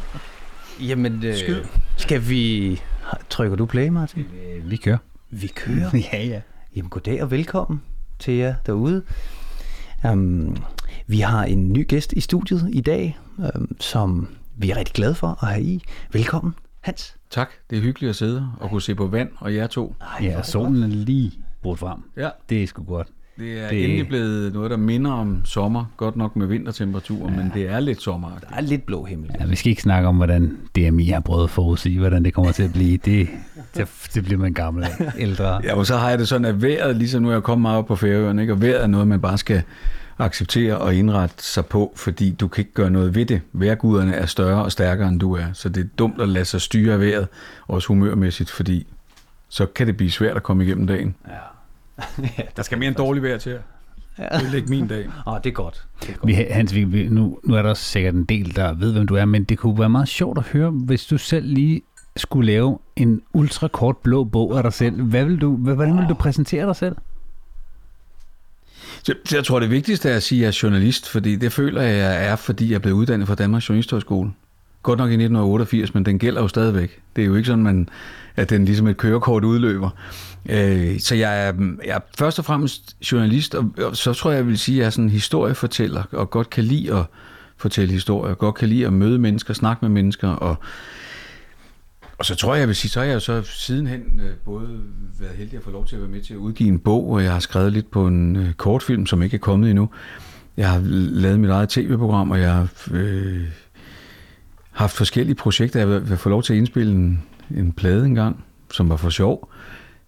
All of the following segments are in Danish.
Jamen, øh, skal vi... Trykker du play, Martin? Øh, vi kører. Vi kører. ja, ja. Jamen, goddag og velkommen til jer derude. Um, vi har en ny gæst i studiet i dag, um, som vi er rigtig glade for at have i. Velkommen, Hans. Tak, det er hyggeligt at sidde og kunne se på vand og jer to. Ej, ja, solen er lige brudt frem. Ja. Det er sgu godt. Det er Det- endelig blevet noget, der minder om sommer. Godt nok med vintertemperaturer, ja. men det er lidt sommeragtigt. Der er lidt blå himmel. Ja, vi skal ikke snakke om, hvordan DMI har prøvet at forudsige, hvordan det kommer til at blive. Det, det, det bliver man gammel af, ældre. Ja, og så har jeg det sådan, at vejret, ligesom nu er jeg kommet meget op på Færøerne, ikke? og vejret er noget, man bare skal acceptere og indrette sig på, fordi du kan ikke gøre noget ved det. Vejrguderne er større og stærkere, end du er, så det er dumt at lade sig styre af vejret, også humørmæssigt, fordi så kan det blive svært at komme igennem dagen. ja, Der skal mere en dårlig vejr til at ødelægge min dag. Åh, det er godt. Det er godt. Vi, Hans, vi, vi, nu, nu er der sikkert en del, der ved, hvem du er, men det kunne være meget sjovt at høre, hvis du selv lige skulle lave en ultrakort blå bog af dig selv. Hvad vil du, hvad- hvordan vil du præsentere dig selv? Så, så jeg tror, det vigtigste er at sige, at jeg er journalist, fordi det føler jeg, jeg er, fordi jeg blev uddannet fra Danmarks Journalisthøjskole. Godt nok i 1988, men den gælder jo stadigvæk. Det er jo ikke sådan, man, at den ligesom et kørekort udløber. Øh, så jeg er, jeg er først og fremmest journalist, og, og så tror jeg, jeg vil sige, at jeg er sådan en historiefortæller, og godt kan lide at fortælle historier, og godt kan lide at møde mennesker, snakke med mennesker, og og så tror jeg, jeg vil sige, så har jeg jo så sidenhen øh, både været heldig at få lov til at være med til at udgive en bog, og jeg har skrevet lidt på en øh, kortfilm, som ikke er kommet endnu. Jeg har lavet mit eget tv-program, og jeg har øh, haft forskellige projekter. Jeg har fået lov til at indspille en, en plade engang, som var for sjov.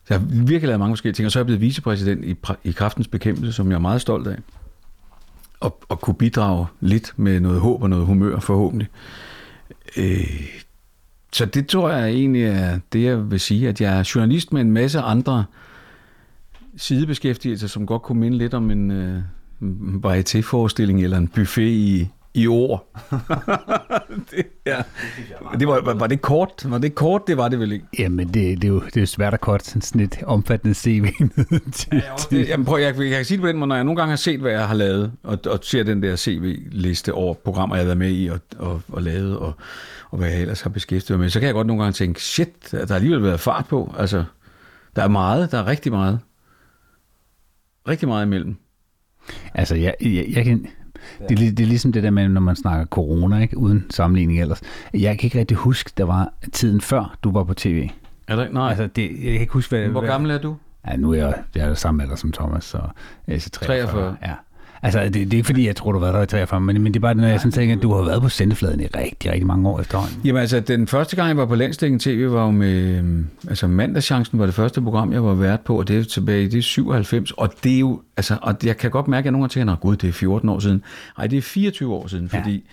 Så jeg har virkelig lavet mange forskellige ting, og så er jeg blevet vicepræsident i, i kraftens bekæmpelse, som jeg er meget stolt af. Og, og kunne bidrage lidt med noget håb og noget humør, forhåbentlig. Øh, så det tror jeg egentlig er det, jeg vil sige, at jeg er journalist med en masse andre sidebeskæftigelser, som godt kunne minde lidt om en, øh, en eller en buffet i, i ord. det, ja. det var, var, var, det kort? Var det kort? Det var det vel ikke. Jamen, det, det, er, jo, det er jo svært at korte sådan et omfattende CV til. Det, jamen prøv, jeg, jeg kan sige det på den måde, når jeg nogle gange har set, hvad jeg har lavet, og, og ser den der CV-liste over programmer, jeg har været med i og, og, og lavet, og, og hvad jeg ellers har beskæftiget mig med, så kan jeg godt nogle gange tænke, shit, der har alligevel været fart på. Altså, der er meget, der er rigtig meget. Rigtig meget imellem. Altså, jeg, jeg, jeg kan... Det er, det er ligesom det der med, når man snakker corona, ikke? uden sammenligning ellers. Jeg kan ikke rigtig huske, der var tiden før, du var på tv. Er der ikke? Nej. Altså, det, jeg kan ikke huske, hvad... Hvor gammel er du? Ja, nu er jeg, jeg er jo samme alder som Thomas, så er så 43. 43. Ja. Altså, det, det er ikke fordi, jeg tror, du har været der i 43, men, men det er bare, når jeg sådan tænker, at du har været på sendefladen i rigtig, rigtig mange år efterhånden. Jamen altså, den første gang, jeg var på Landsdækken TV, var jo med... øhm, Altså, Mandagschancen var det første program, jeg var vært på, og det er tilbage i det er 97, og det er jo... Altså, og jeg kan godt mærke, at nogle gange tænker, "Nå, gud, det er 14 år siden. Nej, det er 24 år siden, Ja. fordi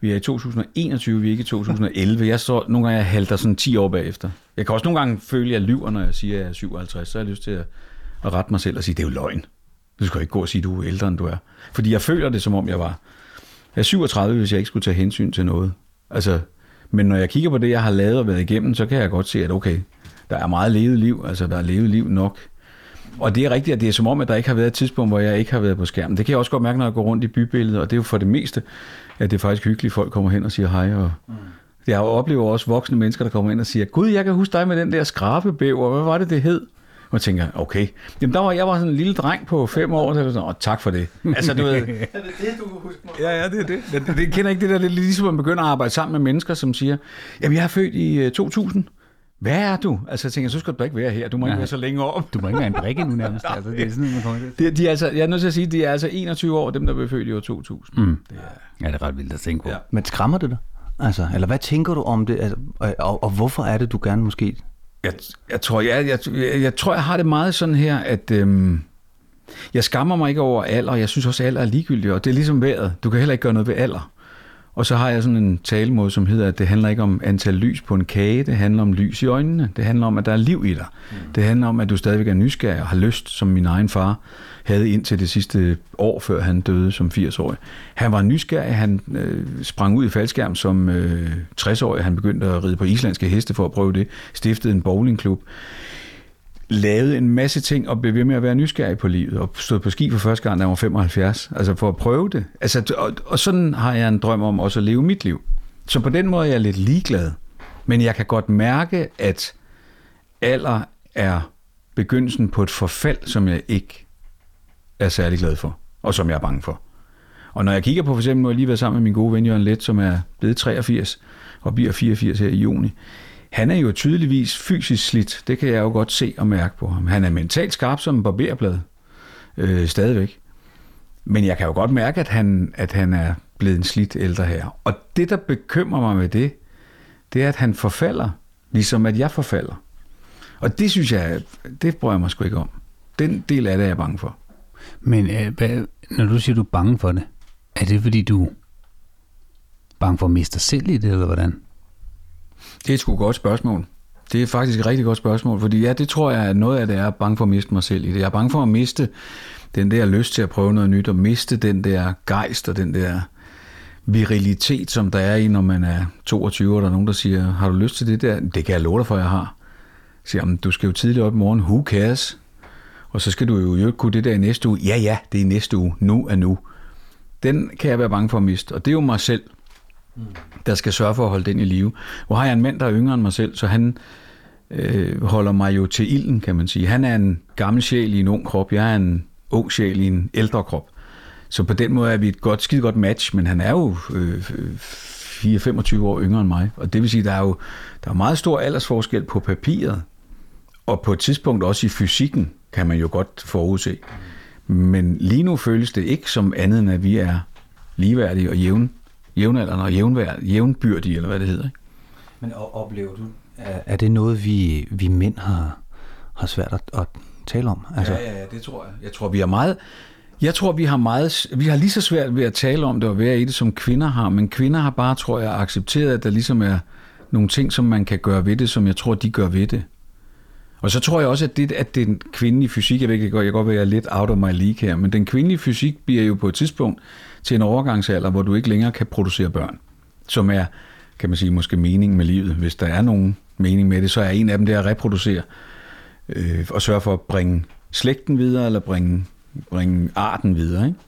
vi er i 2021, vi er ikke i 2011. Jeg står nogle gange, jeg halter sådan 10 år bagefter. Jeg kan også nogle gange føle, at jeg lyver, når jeg siger, at jeg er 57, så har jeg lyst til at, at rette mig selv og sige, det er jo løgn. Du skal ikke gå og sige, at du er ældre, end du er. Fordi jeg føler det, som om jeg var. Jeg er 37, hvis jeg ikke skulle tage hensyn til noget. Altså, men når jeg kigger på det, jeg har lavet og været igennem, så kan jeg godt se, at okay, der er meget levet liv. Altså, der er levet liv nok. Og det er rigtigt, at det er som om, at der ikke har været et tidspunkt, hvor jeg ikke har været på skærmen. Det kan jeg også godt mærke, når jeg går rundt i bybilledet, og det er jo for det meste, at det er faktisk hyggeligt, at folk kommer hen og siger hej. Og jeg oplever også voksne mennesker, der kommer ind og siger, Gud, jeg kan huske dig med den der skrabebæver, hvad var det, det hed? Og jeg tænker, okay. Jamen, der var, jeg var sådan en lille dreng på fem år, var sådan, Åh, tak for det. Altså, du ved, Er det det, du kan huske mig? Ja, ja, det er det. Det, det, det kender ikke det der, det er ligesom at man begynder at arbejde sammen med mennesker, som siger, jamen jeg er født i øh, 2000. Hvad er du? Altså jeg tænker, så skal du ikke være her. Du må ikke Nej. være så længe op. Du må ikke være en brikke nu nærmest. Altså, det er sådan, man kommer til. Det, de er altså, jeg er nødt til at sige, de er altså 21 år, dem der blev født i år 2000. Mm. Ja, det er ret vildt at tænke på. Ja. Men skræmmer det dig? Altså, eller hvad tænker du om det? Altså, og, og, og hvorfor er det, du gerne måske... Jeg, jeg, tror, jeg, jeg, jeg, jeg tror, jeg har det meget sådan her, at øhm, jeg skammer mig ikke over alder. Jeg synes også, at alder er ligegyldigt, og det er ligesom vejret. Du kan heller ikke gøre noget ved alder. Og så har jeg sådan en talemåde, som hedder, at det handler ikke om antal lys på en kage, det handler om lys i øjnene. Det handler om, at der er liv i dig. Mm. Det handler om, at du stadigvæk er nysgerrig og har lyst, som min egen far havde indtil det sidste år, før han døde som 80-årig. Han var nysgerrig, han øh, sprang ud i faldskærm som øh, 60-årig, han begyndte at ride på islandske heste for at prøve det, stiftede en bowlingklub, lavede en masse ting og blev ved med at være nysgerrig på livet, og stod på ski for første gang, da jeg var 75, altså for at prøve det. Altså, og, og sådan har jeg en drøm om også at leve mit liv. Så på den måde er jeg lidt ligeglad. Men jeg kan godt mærke, at alder er begyndelsen på et forfald, som jeg ikke er særlig glad for, og som jeg er bange for. Og når jeg kigger på for eksempel, nu har jeg lige været sammen med min gode ven Jørgen Let, som er blevet 83 og bliver 84 her i juni. Han er jo tydeligvis fysisk slidt. Det kan jeg jo godt se og mærke på ham. Han er mentalt skarp som en barberblad. Øh, stadigvæk. Men jeg kan jo godt mærke, at han, at han er blevet en slidt ældre her. Og det, der bekymrer mig med det, det er, at han forfalder, ligesom at jeg forfalder. Og det synes jeg, det bryder jeg mig sgu ikke om. Den del af det er jeg bange for. Men øh, hvad, når du siger, du er bange for det, er det fordi, du er bange for at miste dig selv i det, eller hvordan? Det er et godt spørgsmål. Det er faktisk et rigtig godt spørgsmål, fordi ja, det tror jeg, at noget af det er bange for at miste mig selv i det. Jeg er bange for at miste den der lyst til at prøve noget nyt, og miste den der gejst og den der virilitet, som der er i, når man er 22, og der er nogen, der siger, har du lyst til det der? Det kan jeg love dig for, jeg har. Jeg siger, du skal jo tidligt op i morgen, who cares? Og så skal du jo ikke kunne det der i næste uge. Ja, ja, det er i næste uge. Nu er nu. Den kan jeg være bange for at miste, og det er jo mig selv, Mm. der skal sørge for at holde den i live. Hvor har jeg en mand, der er yngre end mig selv, så han øh, holder mig jo til ilden, kan man sige. Han er en gammel sjæl i en ung krop, jeg er en ung sjæl i en ældre krop. Så på den måde er vi et godt, skide godt match, men han er jo øh, 4-25 år yngre end mig. Og det vil sige, der er jo der er meget stor aldersforskel på papiret, og på et tidspunkt også i fysikken, kan man jo godt forudse. Men lige nu føles det ikke som andet, end at vi er ligeværdige og jævne jævnaldrende og jævnværd, jævnbyrdige, eller hvad det hedder. Ikke? Men oplever du, er, det noget, vi, vi mænd har, har svært at, at tale om? Altså... Ja, ja, ja, det tror jeg. Jeg tror, vi er meget... Jeg tror, vi har, meget, vi har lige så svært ved at tale om det og være i det, som kvinder har, men kvinder har bare, tror jeg, accepteret, at der ligesom er nogle ting, som man kan gøre ved det, som jeg tror, de gør ved det. Og så tror jeg også, at det, at den kvindelige fysik, jeg ved ikke, jeg kan godt være lidt out of my league her, men den kvindelige fysik bliver jo på et tidspunkt til en overgangsalder, hvor du ikke længere kan producere børn, som er, kan man sige, måske mening med livet. Hvis der er nogen mening med det, så er en af dem det at reproducere øh, og sørge for at bringe slægten videre, eller bringe, bringe arten videre. Ikke?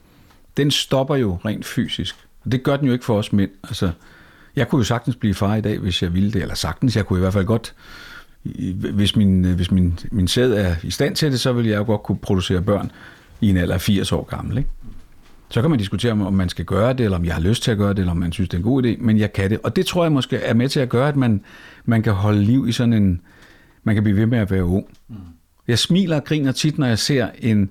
Den stopper jo rent fysisk. Og det gør den jo ikke for os mænd. Altså, jeg kunne jo sagtens blive far i dag, hvis jeg ville det, eller sagtens, jeg kunne i hvert fald godt hvis min, hvis min, min sæd er i stand til det, så vil jeg jo godt kunne producere børn i en alder af 80 år gammel. Ikke? Så kan man diskutere, om man skal gøre det, eller om jeg har lyst til at gøre det, eller om man synes, det er en god idé, men jeg kan det. Og det tror jeg måske er med til at gøre, at man, man kan holde liv i sådan en... Man kan blive ved med at være ung. Mm. Jeg smiler og griner tit, når jeg ser en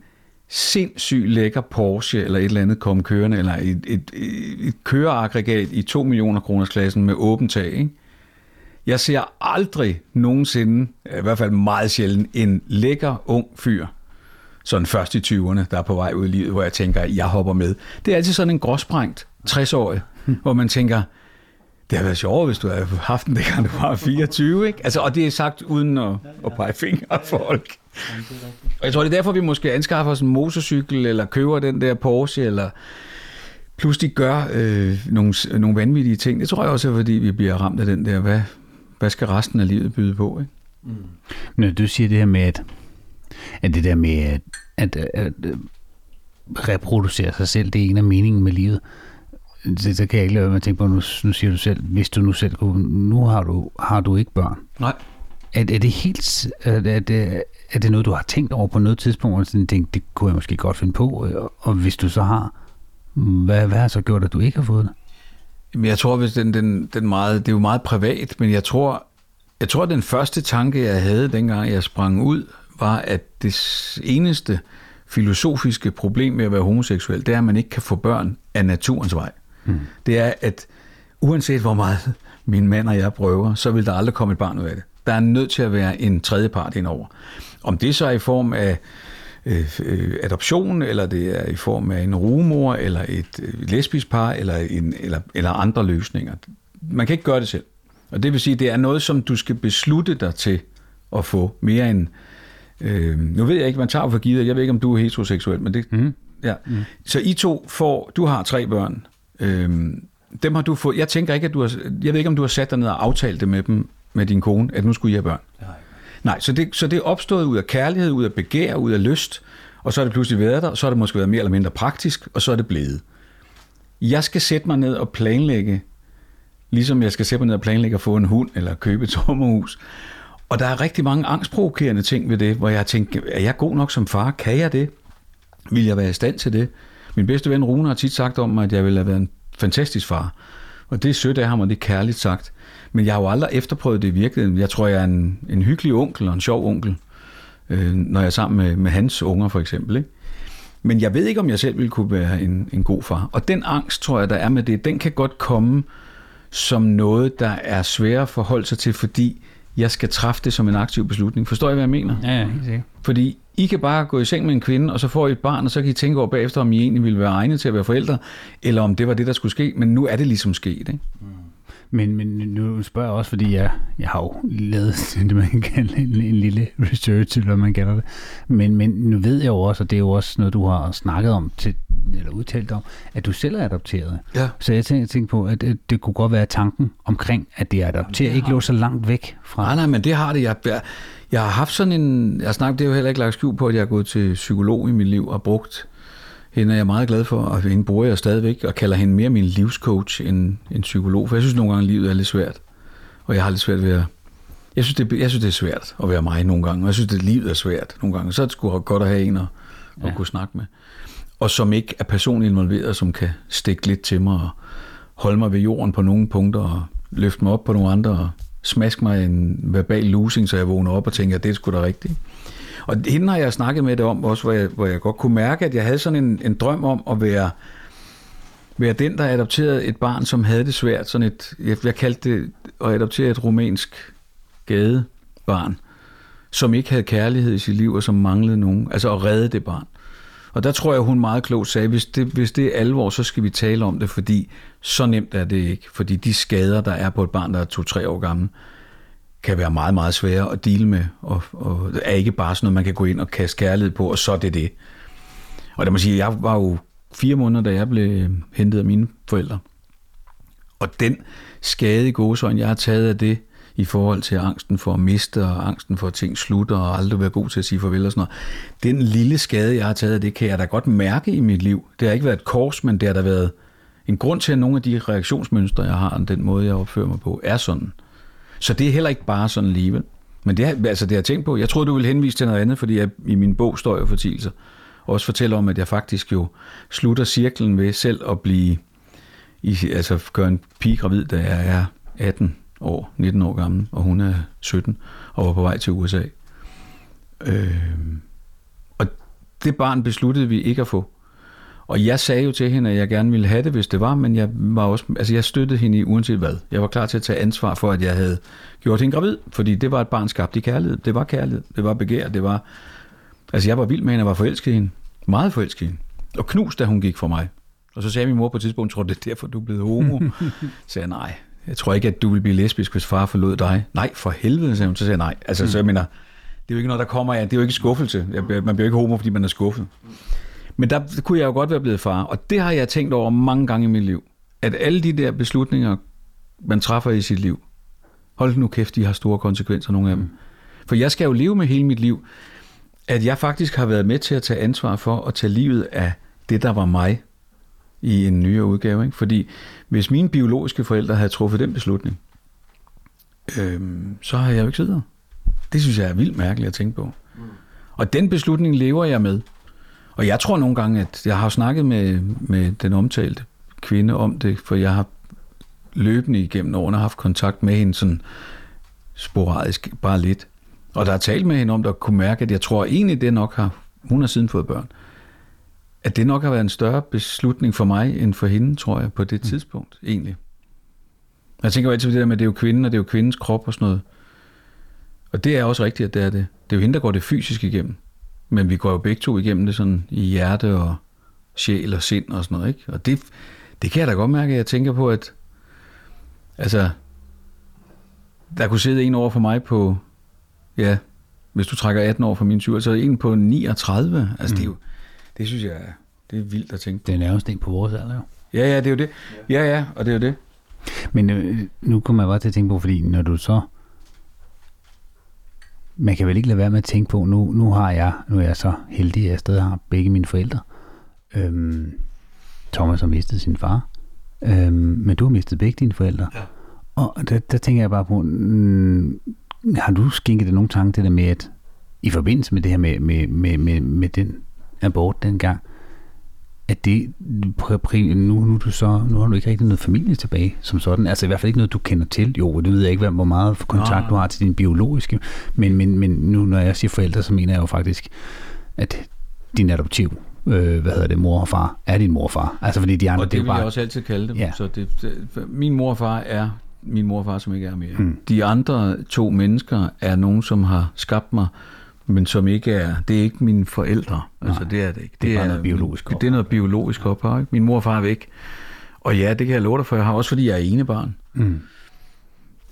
sindssygt lækker Porsche eller et eller andet komme kørende, eller et, et, et, et køreaggregat i 2 millioner kroners klassen med åbent tag. Ikke? Jeg ser aldrig nogensinde, i hvert fald meget sjældent, en lækker ung fyr, sådan først i 20'erne, der er på vej ud i livet, hvor jeg tænker, jeg hopper med. Det er altid sådan en gråsprængt 60-årig, hvor man tænker, det har været sjovere, hvis du havde haft den, dengang du var 24, ikke? Altså, og det er sagt uden at, at pege fingre af folk. Og jeg tror, det er derfor, vi måske anskaffer os en motorcykel, eller køber den der Porsche, eller pludselig gør øh, nogle, nogle vanvittige ting. Det tror jeg også er, fordi vi bliver ramt af den der, hvad, hvad skal resten af livet byde på? Ikke? Mm. Men du siger det her med, at, at det der med at, at, at, at reproducere sig selv, det er en af meningen med livet. Så, så kan jeg ikke lade være med at tænke på, nu, nu siger du selv, hvis du nu selv kunne, nu har du, har du ikke børn. Nej. Er, er det helt, er det, er det noget, du har tænkt over på noget tidspunkt, og sådan tænkt, det kunne jeg måske godt finde på, og, og hvis du så har, hvad, hvad har så gjort, at du ikke har fået det? Men jeg tror, hvis den, den, den meget, det er jo meget privat, men jeg tror, jeg tror, den første tanke, jeg havde, dengang jeg sprang ud, var, at det eneste filosofiske problem med at være homoseksuel, det er, at man ikke kan få børn af naturens vej. Mm. Det er, at uanset hvor meget min mand og jeg prøver, så vil der aldrig komme et barn ud af det. Der er nødt til at være en tredje part indover. Om det så er i form af øh, øh, adoption, eller det er i form af en rumor, eller et øh, lesbisk par, eller, en, eller, eller andre løsninger. Man kan ikke gøre det selv. Og det vil sige, det er noget, som du skal beslutte dig til at få mere end... Øh, nu ved jeg ikke, man tager for givet, jeg ved ikke, om du er heteroseksuel, men det... Mm. Ja. Mm. Så I to får... Du har tre børn. Øh, dem har du fået... Jeg tænker ikke, at du har... Jeg ved ikke, om du har sat dig ned og aftalt det med dem, med din kone, at nu skulle I have børn. Nej. Nej, så det, så det er opstået ud af kærlighed, ud af begær, ud af lyst, og så er det pludselig været der, og så er det måske været mere eller mindre praktisk, og så er det blevet. Jeg skal sætte mig ned og planlægge Ligesom jeg skal sætte mig ned og planlægge at få en hund eller købe et sommerhus. Og der er rigtig mange angstprovokerende ting ved det, hvor jeg tænker, er jeg god nok som far? Kan jeg det? Vil jeg være i stand til det? Min bedste ven Rune har tit sagt om mig, at jeg ville have været en fantastisk far. Og det er sødt af ham, og det er kærligt sagt. Men jeg har jo aldrig efterprøvet det i virkeligheden. Jeg tror, jeg er en, en hyggelig onkel og en sjov onkel, øh, når jeg er sammen med, med hans unger for eksempel. Ikke? Men jeg ved ikke, om jeg selv ville kunne være en, en god far. Og den angst, tror jeg, der er med det, den kan godt komme som noget, der er svære at forholde sig til, fordi jeg skal træffe det som en aktiv beslutning. Forstår I, hvad jeg mener? Ja, ja, helt sikkert. Fordi I kan bare gå i seng med en kvinde, og så får I et barn, og så kan I tænke over bagefter, om I egentlig ville være egnet til at være forældre, eller om det var det, der skulle ske. Men nu er det ligesom sket. Ikke? Men, men nu spørger jeg også, fordi jeg, jeg har jo lavet det, man kan kalde en, en lille research, eller hvad man kalder det. Men, men nu ved jeg jo også, og det er jo også noget, du har snakket om, til, eller udtalt om, at du selv er adopteret. Ja. Så jeg tænkte, tænkte på, at det, det kunne godt være tanken omkring, at det er adopteret, ikke lå så langt væk fra... Nej, nej, men det har det. Jeg, jeg, jeg har haft sådan en... Jeg snakker, det er jo heller ikke lagt skjul på, at jeg har gået til psykolog i mit liv og brugt hende er jeg meget glad for, og hende bruger jeg stadigvæk, og kalder hende mere min livscoach end en psykolog, for jeg synes nogle gange, livet er lidt svært. Og jeg har lidt svært ved at... Jeg synes, det, jeg synes, det er svært at være mig nogle gange, og jeg synes, at livet er svært nogle gange. Så er det sgu godt at have en at, at ja. kunne snakke med. Og som ikke er personligt involveret, som kan stikke lidt til mig og holde mig ved jorden på nogle punkter, og løfte mig op på nogle andre, og smaske mig en verbal losing, så jeg vågner op og tænker, at det er sgu da rigtigt. Og hende har jeg snakket med det om også, hvor jeg, hvor jeg godt kunne mærke, at jeg havde sådan en, en drøm om at være, være den, der adopterede et barn, som havde det svært. Sådan et, jeg, jeg kaldte det at adoptere et rumænsk gadebarn, som ikke havde kærlighed i sit liv, og som manglede nogen. Altså at redde det barn. Og der tror jeg, hun meget klogt sagde, hvis det, hvis det er alvor, så skal vi tale om det, fordi så nemt er det ikke. Fordi de skader, der er på et barn, der er to-tre år gammel, kan være meget, meget svære at dele med, og, og er ikke bare sådan noget, man kan gå ind og kaste kærlighed på, og så er det det. Og det må sige, jeg var jo fire måneder, da jeg blev øh, hentet af mine forældre. Og den skade i gåsøjne, jeg har taget af det, i forhold til angsten for at miste, og angsten for at ting slutter, og aldrig være god til at sige farvel og sådan noget. Den lille skade, jeg har taget det, kan jeg da godt mærke i mit liv. Det har ikke været et kors, men det har da været en grund til, at nogle af de reaktionsmønstre, jeg har, og den måde, jeg opfører mig på, er sådan. Så det er heller ikke bare sådan alligevel. Men det, altså det har jeg tænkt på. Jeg troede, du ville henvise til noget andet, fordi jeg, i min bog står jo fortielser. Også fortæller om, at jeg faktisk jo slutter cirklen ved selv at blive, i, altså gøre en pige gravid, da jeg er 18 år, 19 år gammel, og hun er 17, og var på vej til USA. Øh, og det barn besluttede vi ikke at få. Og jeg sagde jo til hende, at jeg gerne ville have det, hvis det var, men jeg var også, altså jeg støttede hende i uanset hvad. Jeg var klar til at tage ansvar for, at jeg havde gjort hende gravid, fordi det var et barn skabt i kærlighed. Det var kærlighed, det var begær, det var... Altså jeg var vild med hende, jeg var forelsket i hende. Meget forelsket i hende. Og knust, da hun gik for mig. Og så sagde min mor på et tidspunkt, tror det er derfor, du er blevet homo? så sagde jeg, nej, jeg tror ikke, at du vil blive lesbisk, hvis far forlod dig. Nej, for helvede, sagde hun. Så sagde jeg, nej. Altså, så jeg mener, det er jo ikke noget, der kommer af. Det er jo ikke skuffelse. Man bliver ikke homo, fordi man er skuffet. Men der kunne jeg jo godt være blevet far, og det har jeg tænkt over mange gange i mit liv. At alle de der beslutninger, man træffer i sit liv, hold nu kæft, de har store konsekvenser, nogle af dem. For jeg skal jo leve med hele mit liv, at jeg faktisk har været med til at tage ansvar for at tage livet af det, der var mig i en nyere udgave. Ikke? Fordi hvis mine biologiske forældre havde truffet den beslutning, øhm, så har jeg jo ikke siddet her. Det synes jeg er vildt mærkeligt at tænke på. Og den beslutning lever jeg med. Og jeg tror nogle gange, at jeg har snakket med, med den omtalte kvinde om det, for jeg har løbende igennem årene haft kontakt med hende sådan sporadisk, bare lidt. Og der er talt med hende om, der kunne mærke, at jeg tror egentlig, det nok har, hun har siden fået børn, at det nok har været en større beslutning for mig, end for hende, tror jeg, på det mm. tidspunkt, egentlig. Jeg tænker jo altid på det der med, at det er jo kvinden, og det er jo kvindens krop og sådan noget. Og det er også rigtigt, at det er det. Det er jo hende, der går det fysisk igennem. Men vi går jo begge to igennem det sådan i hjerte og sjæl og sind og sådan noget, ikke? Og det, det kan jeg da godt mærke, at jeg tænker på, at altså, der kunne sidde en over for mig på, ja, hvis du trækker 18 år fra min 20, så er en på 39. Altså, mm. det, er jo, det synes jeg, det er vildt at tænke på. Det er nærmest en på vores alder, jo. Ja, ja, det er jo det. Ja, ja, og det er jo det. Men øh, nu kommer jeg bare til at tænke på, fordi når du så man kan vel ikke lade være med at tænke på, nu, nu har jeg, nu er jeg så heldig, at jeg stadig har begge mine forældre. Øhm, Thomas har mistet sin far, øhm, men du har mistet begge dine forældre. Ja. Og der, der tænker jeg bare på, mm, har du skænket det nogle tanke, det der med, at i forbindelse med det her med, med, med, med, med den abort dengang, at det, nu, nu, du så, nu har du ikke rigtig noget familie tilbage som sådan. Altså i hvert fald ikke noget, du kender til. Jo, det ved jeg ikke, hvor meget kontakt du har til din biologiske. Men, men, men nu, når jeg siger forældre, så mener jeg jo faktisk, at din adoptiv øh, hvad hedder det, mor og far, er din mor og far. Altså fordi de andre, og det, det vil bare... jeg også altid kalde dem. Ja. Så det, det, min mor og far er min mor og far, som ikke er mere. Hmm. De andre to mennesker er nogen, som har skabt mig, men som ikke er, det er ikke mine forældre. Altså, Nej, det er det ikke. Det, det er, er noget biologisk Det er noget biologisk ophav. Ikke? Min mor og far er væk. Og ja, det kan jeg love dig for, jeg har også, fordi jeg er enebarn. Mm.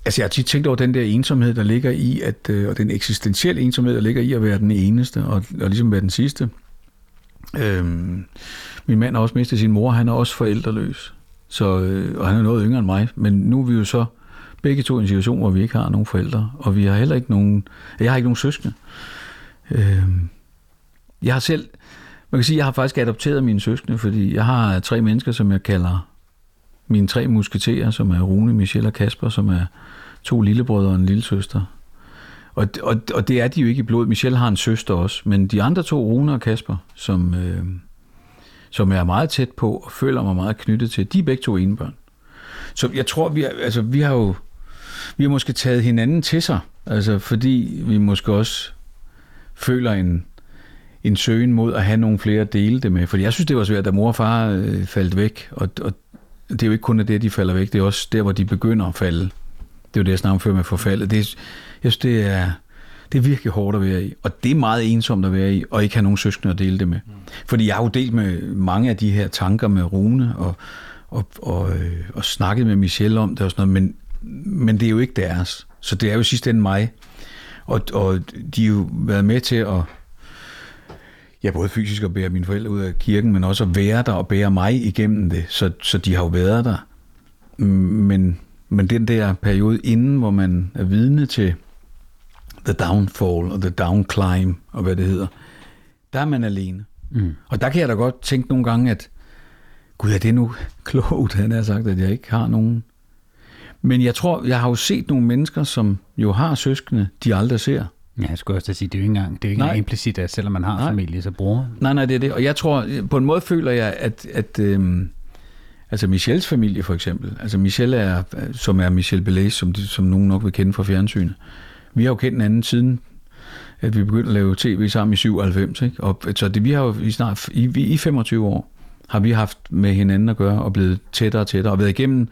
Altså, jeg har tit tænkt over den der ensomhed, der ligger i, at, øh, og den eksistentielle ensomhed, der ligger i at være den eneste, og, og ligesom være den sidste. Øhm, min mand har også mistet sin mor, han er også forældreløs. Så, øh, og han er noget yngre end mig, men nu er vi jo så begge to i en situation, hvor vi ikke har nogen forældre, og vi har heller ikke nogen, jeg har ikke nogen søskende. Øh, jeg har selv, man kan sige, jeg har faktisk adopteret mine søskende, fordi jeg har tre mennesker, som jeg kalder mine tre musketerer, som er Rune, Michelle og Kasper, som er to lillebrødre og en lille søster. Og, og, og det er de jo ikke i blod. Michelle har en søster også, men de andre to, Rune og Kasper, som, øh, som jeg er meget tæt på og føler mig meget knyttet til, de er begge to enebørn. Så jeg tror, vi, er, altså, vi har jo vi har måske taget hinanden til sig, altså, fordi vi måske også føler en, en søgen mod at have nogle flere at dele det med. Fordi jeg synes, det var svært, da mor og far øh, faldt væk, og, og det er jo ikke kun det, de falder væk, det er også der, hvor de begynder at falde. Det er jo det, jeg snakker om før med forfaldet. Det, jeg synes, det er, det er virkelig hårdt at være i, og det er meget ensomt at være i, og ikke have nogen søskende at dele det med. Fordi jeg har jo delt med mange af de her tanker med Rune, og, og, og, øh, og snakket med Michelle om det og sådan noget, men, men det er jo ikke deres. Så det er jo sidst ende mig. Og, og de har jo været med til at ja, både fysisk at bære mine forældre ud af kirken, men også at være der og bære mig igennem det. Så, så de har jo været der. Men, men den der periode inden, hvor man er vidne til The Downfall og The Downclimb og hvad det hedder, der er man alene. Mm. Og der kan jeg da godt tænke nogle gange, at gud, er det nu klogt, han har sagt, at jeg ikke har nogen. Men jeg tror, jeg har jo set nogle mennesker, som jo har søskende, de aldrig ser. Ja, jeg skulle også sige, det er jo ikke engang, det er jo ikke engang implicit, at selvom man har nej. familie, så bruger Nej, nej, det er det. Og jeg tror, på en måde føler jeg, at, at øhm, altså Michelles familie for eksempel, altså Michelle er, som er Michelle Belais, som, som nogen nok vil kende fra fjernsynet, vi har jo kendt anden siden, at vi begyndte at lave tv sammen i 97, ikke? Og, så det, vi har jo i snart, i, i 25 år, har vi haft med hinanden at gøre, og blevet tættere og tættere, og været igennem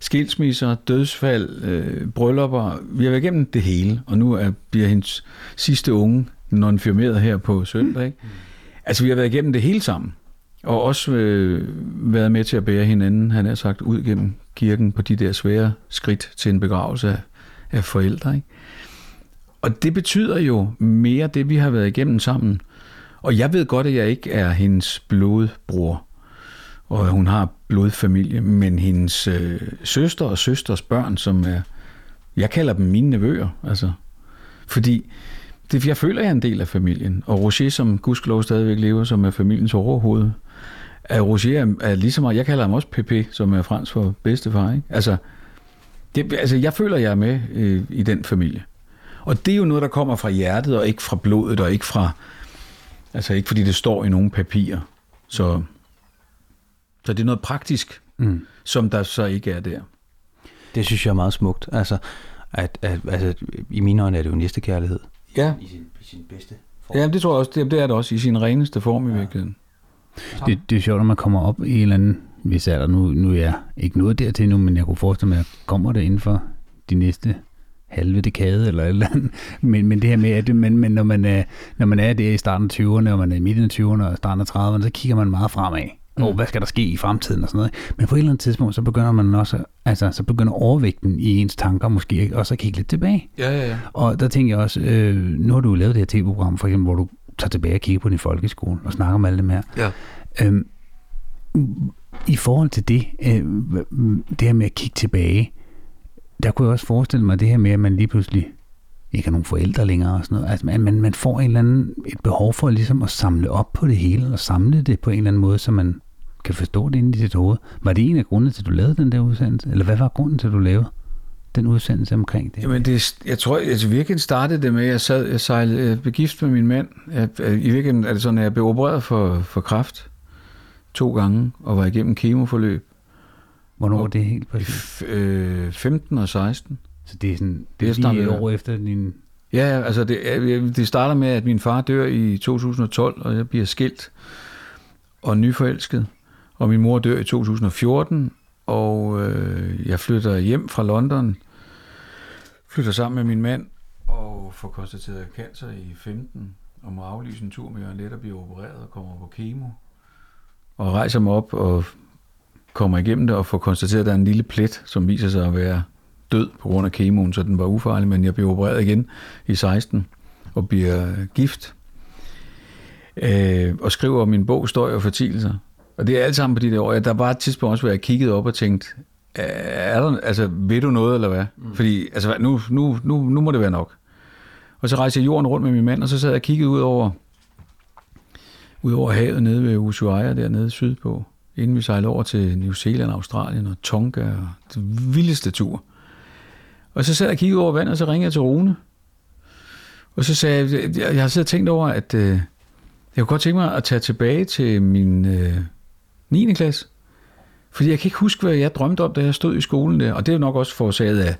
skilsmisser, dødsfald, øh, bryllupper. Vi har været igennem det hele, og nu er, bliver hendes sidste unge nonfirmeret her på søndag. Ikke? Altså, vi har været igennem det hele sammen, og også øh, været med til at bære hinanden, han har sagt, ud gennem kirken på de der svære skridt til en begravelse af, af forældre. Ikke? Og det betyder jo mere det, vi har været igennem sammen. Og jeg ved godt, at jeg ikke er hendes blodbror, og hun har blodfamilie, men hendes øh, søster og søsters børn, som er, jeg kalder dem mine nevøer, altså, fordi det, jeg føler, jeg er en del af familien. Og Roger, som gudskelov stadigvæk lever, som er familiens overhoved, er Roger er, er ligesom, jeg kalder ham også PP, som er fransk for bedstefar. Ikke? Altså, det, altså, jeg føler, jeg er med øh, i den familie. Og det er jo noget, der kommer fra hjertet, og ikke fra blodet, og ikke fra, altså ikke fordi det står i nogle papirer. Så, så det er noget praktisk, mm. som der så ikke er der. Det synes jeg er meget smukt. Altså, at, at, altså, i mine øjne er det jo næste kærlighed. Ja. I sin, i sin bedste form. Ja, det tror jeg også. Det, det er det også i sin reneste form i ja. virkeligheden. Det, det er sjovt, når man kommer op i en eller anden hvis er der nu, nu er jeg ikke nået dertil nu, men jeg kunne forestille mig, at kommer det inden for de næste halve dekade eller et eller andet. Men, men det her med, at men, men når, man er, når man er der i starten af 20'erne, og man er i midten af 20'erne og starten af 30'erne, så kigger man meget fremad. Mm. Og hvad skal der ske i fremtiden og sådan noget. Men på et eller andet tidspunkt, så begynder man også, altså så begynder overvægten i ens tanker måske også at kigge lidt tilbage. Ja, ja, ja. Og der tænker jeg også, øh, nu har du lavet det her tv-program, for eksempel, hvor du tager tilbage og kigger på din folkeskole og snakker om alt det her. Ja. Øhm, I forhold til det, øh, det her med at kigge tilbage, der kunne jeg også forestille mig det her med, at man lige pludselig ikke har nogen forældre længere og sådan noget. Altså, man, man, man får en eller anden, et behov for ligesom at samle op på det hele, og samle det på en eller anden måde, så man kan forstå det inde i sit hoved. Var det en af grundene til, at du lavede den der udsendelse? Eller hvad var grunden til, at du lavede den udsendelse omkring det? Jamen, det, jeg tror, altså virkelig startede det med, at jeg sad, jeg sejlede, jeg blev gift med min mand. Jeg, I virkeligheden er det sådan, at jeg blev opereret for, for kræft to gange, og var igennem kemoforløb. Hvornår var det helt præcis? Øh, 15 og 16. Så det er sådan, det er lige et år efter din... Ja, altså det, det starter med, at min far dør i 2012, og jeg bliver skilt og nyforelsket. Og min mor dør i 2014, og øh, jeg flytter hjem fra London, flytter sammen med min mand, og får konstateret cancer i 15, og må aflyse en tur med Jørgen Let og blive opereret og kommer på kemo. Og rejser mig op og kommer igennem det og får konstateret, at der er en lille plet, som viser sig at være død på grund af kemoen, så den var ufarlig, men jeg blev opereret igen i 16 og bliver gift. Øh, og skriver min bog Støj og Fortigelser, og det er alt sammen på de der år. Der var et tidspunkt også, hvor jeg kiggede op og tænkte, er der, altså, ved du noget, eller hvad? Mm. Fordi altså, nu, nu, nu, nu må det være nok. Og så rejste jeg jorden rundt med min mand, og så sad jeg og kiggede ud over, ud over havet nede ved Ushuaia, dernede sydpå, inden vi sejlede over til New Zealand, Australien og Tonga, og det vildeste tur. Og så sad jeg og kiggede over vandet, og så ringede jeg til Rune. Og så sagde jeg, jeg, jeg har siddet og tænkt over, at øh, jeg kunne godt tænke mig at tage tilbage til min øh, 9. klasse. Fordi jeg kan ikke huske, hvad jeg drømte om, da jeg stod i skolen der. Og det er jo nok også forårsaget af,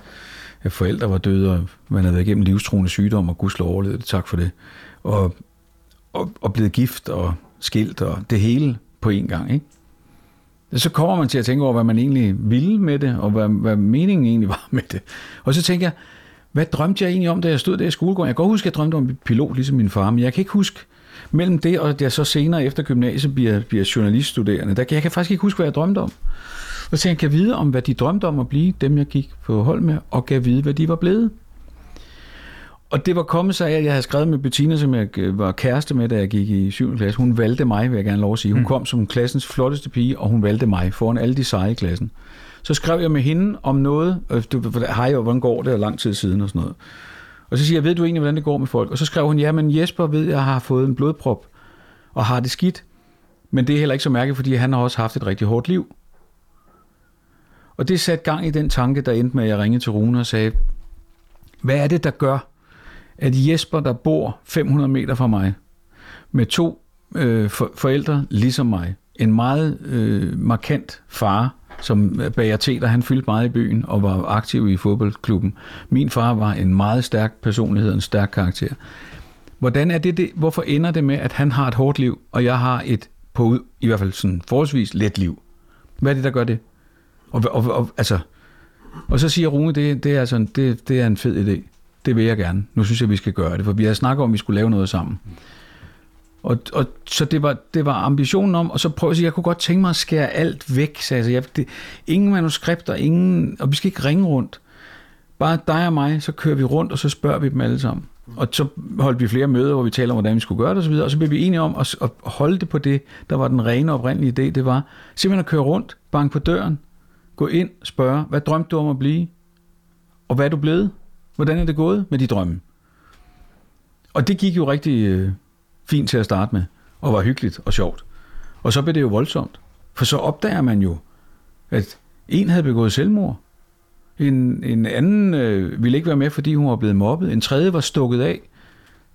at forældre var døde, og man havde været igennem livstruende sygdom, og gudskelov overlevede det. Tak for det. Og, og, og blevet gift og skilt, og det hele på én gang, ikke? Så kommer man til at tænke over, hvad man egentlig ville med det, og hvad, hvad meningen egentlig var med det. Og så tænker jeg, hvad drømte jeg egentlig om, da jeg stod der i skolegården? Jeg kan godt huske, at jeg drømte om pilot, ligesom min far, men jeg kan ikke huske, mellem det og at jeg så senere efter gymnasiet bliver, bliver journaliststuderende, der kan jeg kan faktisk ikke huske, hvad jeg drømte om. Og så jeg, kan vide om, hvad de drømte om at blive, dem jeg gik på hold med, og kan vide, hvad de var blevet. Og det var kommet sig af, at jeg havde skrevet med Bettina, som jeg øh, var kæreste med, da jeg gik i 7. klasse. Hun valgte mig, vil jeg gerne lov at sige. Hun kom som klassens flotteste pige, og hun valgte mig foran alle de seje i klassen. Så skrev jeg med hende om noget, øh, du- hej, hvordan går det, og lang tid siden og sådan noget. Og så siger jeg, ved du egentlig, hvordan det går med folk? Og så skrev hun, ja, men Jesper ved, at jeg har fået en blodprop, og har det skidt. Men det er heller ikke så mærkeligt, fordi han har også haft et rigtig hårdt liv. Og det satte gang i den tanke, der endte med, at jeg ringede til Rune og sagde, hvad er det, der gør, at Jesper, der bor 500 meter fra mig, med to øh, for, forældre ligesom mig, en meget øh, markant far, som øh, bager te, der han fyldte meget i byen og var aktiv i fodboldklubben. Min far var en meget stærk personlighed, en stærk karakter. Hvordan er det, det hvorfor ender det med, at han har et hårdt liv, og jeg har et på i hvert fald sådan forholdsvis let liv? Hvad er det, der gør det? Og, og, og, altså, og så siger Rune, det, det, er altså, det, det er en fed idé. Det vil jeg gerne. Nu synes jeg, vi skal gøre det, for vi har snakket om, at vi skulle lave noget sammen. Og, og så det var, det var ambitionen om, og så prøve at sige, jeg kunne godt tænke mig at skære alt væk. Så altså, jeg, det, ingen manuskripter, ingen, og vi skal ikke ringe rundt. Bare dig og mig, så kører vi rundt, og så spørger vi dem alle sammen. Og så holdt vi flere møder, hvor vi taler om, hvordan vi skulle gøre det osv., og så blev vi enige om at, at holde det på det, der var den rene oprindelige idé. Det var simpelthen at køre rundt, banke på døren, gå ind, spørge, hvad drømte du om at blive? Og hvad er du blevet? Hvordan er det gået med de drømme? Og det gik jo rigtig øh, fint til at starte med, og var hyggeligt og sjovt. Og så blev det jo voldsomt. For så opdager man jo, at en havde begået selvmord. En, en anden øh, ville ikke være med, fordi hun var blevet mobbet. En tredje var stukket af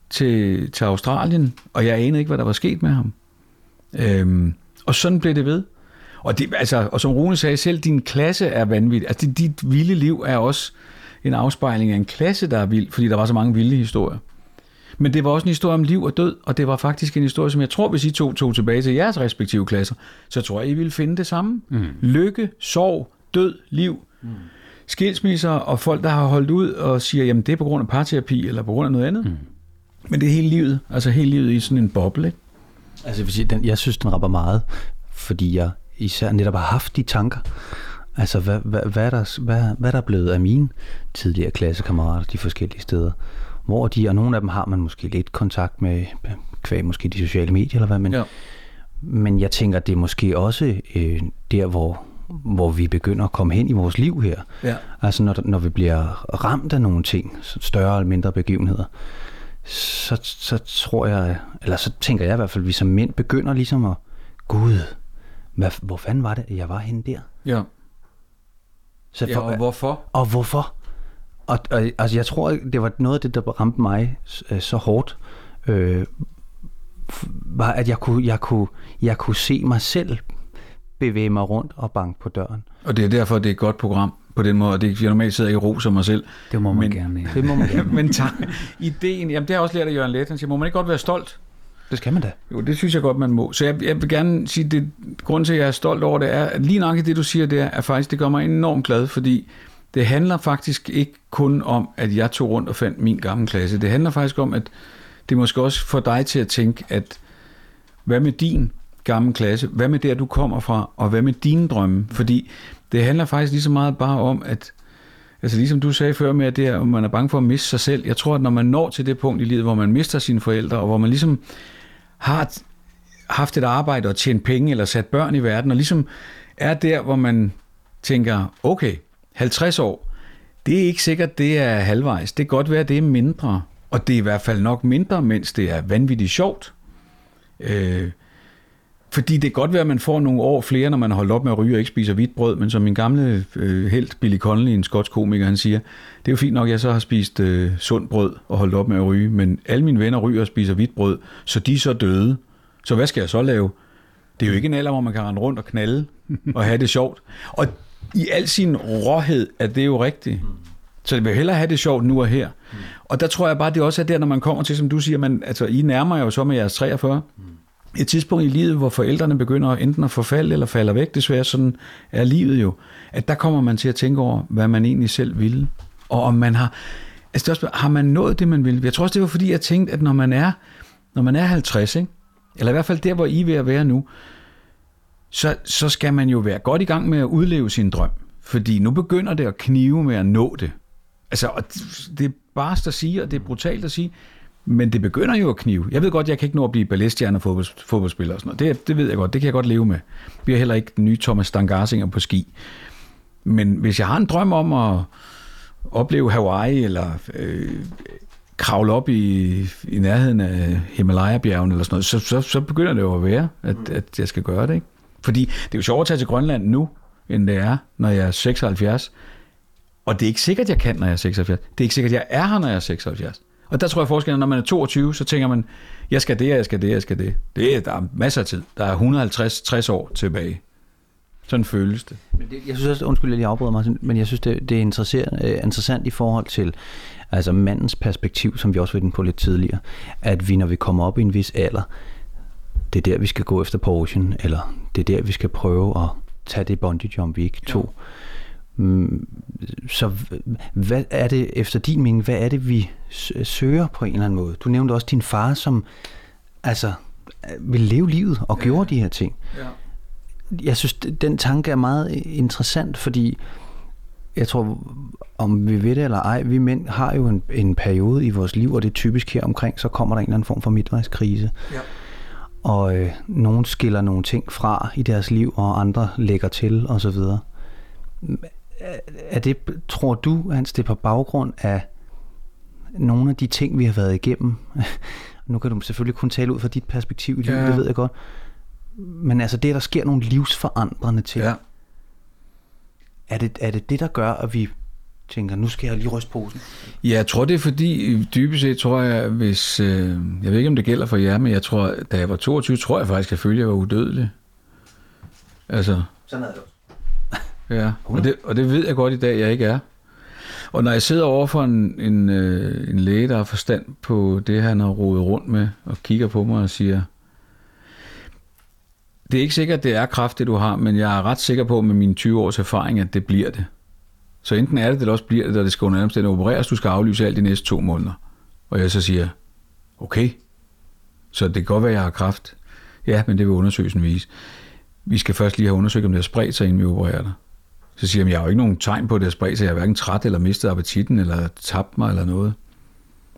til, til Australien, og jeg anede ikke, hvad der var sket med ham. Øhm, og sådan blev det ved. Og, det, altså, og som Rune sagde, selv din klasse er vanvittig. Altså, dit, dit vilde liv er også en afspejling af en klasse, der er vild, fordi der var så mange vilde historier. Men det var også en historie om liv og død, og det var faktisk en historie, som jeg tror, hvis I to tog tilbage til jeres respektive klasser, så tror jeg, I ville finde det samme. Mm. Lykke, sorg, død, liv. Mm. Skilsmisser og folk, der har holdt ud og siger, jamen det er på grund af parterapi eller på grund af noget andet. Mm. Men det er hele livet, altså hele livet i sådan en boble. Ikke? Altså, jeg vil sige, den, jeg synes, den rapper meget, fordi jeg især netop har haft de tanker. Altså, hvad, hvad, hvad, er der, hvad, hvad er der blevet af mine tidligere klassekammerater de forskellige steder? Hvor de, og nogle af dem har man måske lidt kontakt med, kvæg måske de sociale medier eller hvad, men, Ja. men jeg tænker, det er måske også øh, der, hvor, hvor vi begynder at komme hen i vores liv her. Ja. Altså når, når vi bliver ramt af nogle ting, større eller mindre begivenheder, så, så tror jeg, eller så tænker jeg i hvert fald, at vi som mænd begynder ligesom at, gud, hvad, hvor fanden var det, jeg var henne der? Ja. Så ja, og hvorfor? og hvorfor? Og, og altså, jeg tror, det var noget af det, der ramte mig øh, så hårdt, øh, var, at jeg kunne, jeg, kunne, jeg kunne se mig selv bevæge mig rundt og banke på døren. Og det er derfor, det er et godt program på den måde, og det, jeg normalt sidder ikke og roser mig selv. Det må man men, gerne. Ja. Det må man gerne. men tak, ideen, jamen det har jeg også lært af Jørgen Let, han siger, må man ikke godt være stolt? Det skal man da. Jo, det synes jeg godt, man må. Så jeg, jeg vil gerne sige, det grund til, at jeg er stolt over det, er, at lige nok det, du siger der, er faktisk, det gør mig enormt glad, fordi det handler faktisk ikke kun om, at jeg tog rundt og fandt min gamle klasse. Det handler faktisk om, at det måske også får dig til at tænke, at hvad med din gamle klasse? Hvad med der, du kommer fra? Og hvad med dine drømme? Fordi det handler faktisk lige så meget bare om, at Altså ligesom du sagde før med, at det er, at man er bange for at miste sig selv. Jeg tror, at når man når til det punkt i livet, hvor man mister sine forældre, og hvor man ligesom har haft et arbejde og tjent penge, eller sat børn i verden, og ligesom er der, hvor man tænker, okay, 50 år, det er ikke sikkert, det er halvvejs. Det kan godt være, det er mindre. Og det er i hvert fald nok mindre, mens det er vanvittigt sjovt. Øh, fordi det kan godt være, at man får nogle år flere, når man holder op med at ryge og ikke spiser hvidt brød, men som min gamle øh, helt Billy Connolly, en skotsk komiker, han siger, det er jo fint nok, at jeg så har spist øh, sundt brød og holdt op med at ryge, men alle mine venner ryger og spiser hvidt brød, så de er så døde. Så hvad skal jeg så lave? Det er jo ikke en alder, hvor man kan rende rundt og knalde og have det sjovt. Og i al sin råhed er det jo rigtigt. Så jeg vil hellere have det sjovt nu og her. Og der tror jeg bare, det også er der, når man kommer til, som du siger, man, altså, I nærmer jo så med jeres 43. Et tidspunkt i livet, hvor forældrene begynder enten at forfalde eller falder væk, desværre sådan er livet jo, at der kommer man til at tænke over, hvad man egentlig selv ville. Og om man har, altså det er også, har man nået det, man ville? Jeg tror også, det var fordi, jeg tænkte, at når man er, når man er 50, ikke? eller i hvert fald der, hvor I er ved at være nu, så, så skal man jo være godt i gang med at udleve sin drøm. Fordi nu begynder det at knive med at nå det. Altså, og det er bare at sige, og det er brutalt at sige, men det begynder jo at knive. Jeg ved godt, jeg kan ikke nå at blive balletstjerne og fodboldspiller og sådan noget. Det, det ved jeg godt, det kan jeg godt leve med. Vi er heller ikke den nye Thomas Stangarsinger på ski. Men hvis jeg har en drøm om at opleve Hawaii, eller øh, kravle op i, i nærheden af Himalaya-bjergene, eller sådan noget, så, så, så begynder det jo at være, at, at jeg skal gøre det. Ikke? Fordi det er jo sjovt at tage til Grønland nu, end det er, når jeg er 76. Og det er ikke sikkert, jeg kan, når jeg er 76. Det er ikke sikkert, jeg er her, når jeg er 76. Og der tror jeg forskellen, når man er 22, så tænker man, jeg skal det, jeg skal det, jeg skal det. det er, der er masser af tid. Der er 150-60 år tilbage. Sådan føles det. Men det, jeg synes også, undskyld, jeg lige afbryder mig, men jeg synes, det, det er interessant, øh, interessant i forhold til altså mandens perspektiv, som vi også var inde på lidt tidligere, at vi, når vi kommer op i en vis alder, det er der, vi skal gå efter Porsche, eller det er der, vi skal prøve at tage det bungee jump, vi ikke tog. Ja. Så hvad er det, efter din mening, hvad er det, vi søger på en eller anden måde? Du nævnte også din far, som altså vil leve livet og ja. gjorde de her ting. Ja. Jeg synes, den tanke er meget interessant, fordi jeg tror, om vi ved det eller ej, vi mænd har jo en, en periode i vores liv, og det er typisk her omkring, så kommer der en eller anden form for midtvejskrise. Ja. Og øh, nogen skiller nogle ting fra i deres liv, og andre lægger til, og så videre. Er det, tror du, Hans, det er på baggrund af nogle af de ting, vi har været igennem? nu kan du selvfølgelig kun tale ud fra dit perspektiv i livet, ja. det ved jeg godt. Men altså det, der sker nogle livsforandrende ting. Ja. Er det, er det det, der gør, at vi tænker, nu skal jeg lige ryste posen? Ja, jeg tror, det er fordi, dybest set tror jeg, hvis, øh, jeg ved ikke, om det gælder for jer, men jeg tror, da jeg var 22, tror jeg faktisk, at jeg følte, at jeg var udødelig. Altså. Sådan er det også. Ja, og det, og det ved jeg godt i dag, jeg ikke er. Og når jeg sidder over for en, en, øh, en læge, der har forstand på det, han har rodet rundt med, og kigger på mig og siger, det er ikke sikkert, det er kraft, det du har, men jeg er ret sikker på med mine 20 års erfaring, at det bliver det. Så enten er det, eller også bliver det, da det skal under omstændigheder opereres, du skal aflyse alt de næste to måneder. Og jeg så siger, okay, så det kan godt være, at jeg har kraft. Ja, men det vil undersøgelsen vise. Vi skal først lige have undersøgt, om det har spredt sig, inden vi opererer dig. Så siger jeg, jeg har jo ikke nogen tegn på, at det har spredt sig. Jeg er hverken træt eller mistet appetitten, eller tabt mig eller noget.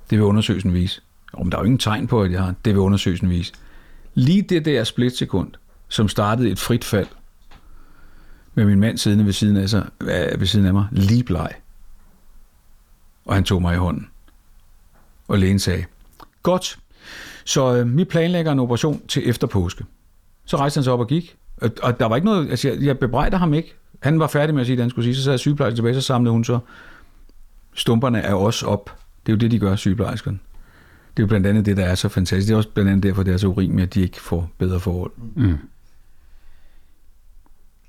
Det vil undersøgelsen vise. Om der er jo ingen tegn på, at jeg har. Det vil undersøgelsen vise. Lige det der splitsekund, som startede et frit fald, med min mand siddende ved siden af, sig, øh, ved siden af mig, lige bleg. Og han tog mig i hånden. Og lægen sagde, godt, så øh, vi planlægger en operation til efter påske. Så rejste han sig op og gik. Og, og der var ikke noget, altså jeg, jeg bebrejder ham ikke. Han var færdig med at sige, at han skulle sige, så sad sygeplejersken tilbage, så samlede hun så stumperne af os op. Det er jo det, de gør, sygeplejerskerne. Det er jo blandt andet det, der er så fantastisk. Det er også blandt andet derfor, det er så urimeligt, at de ikke får bedre forhold. Mm.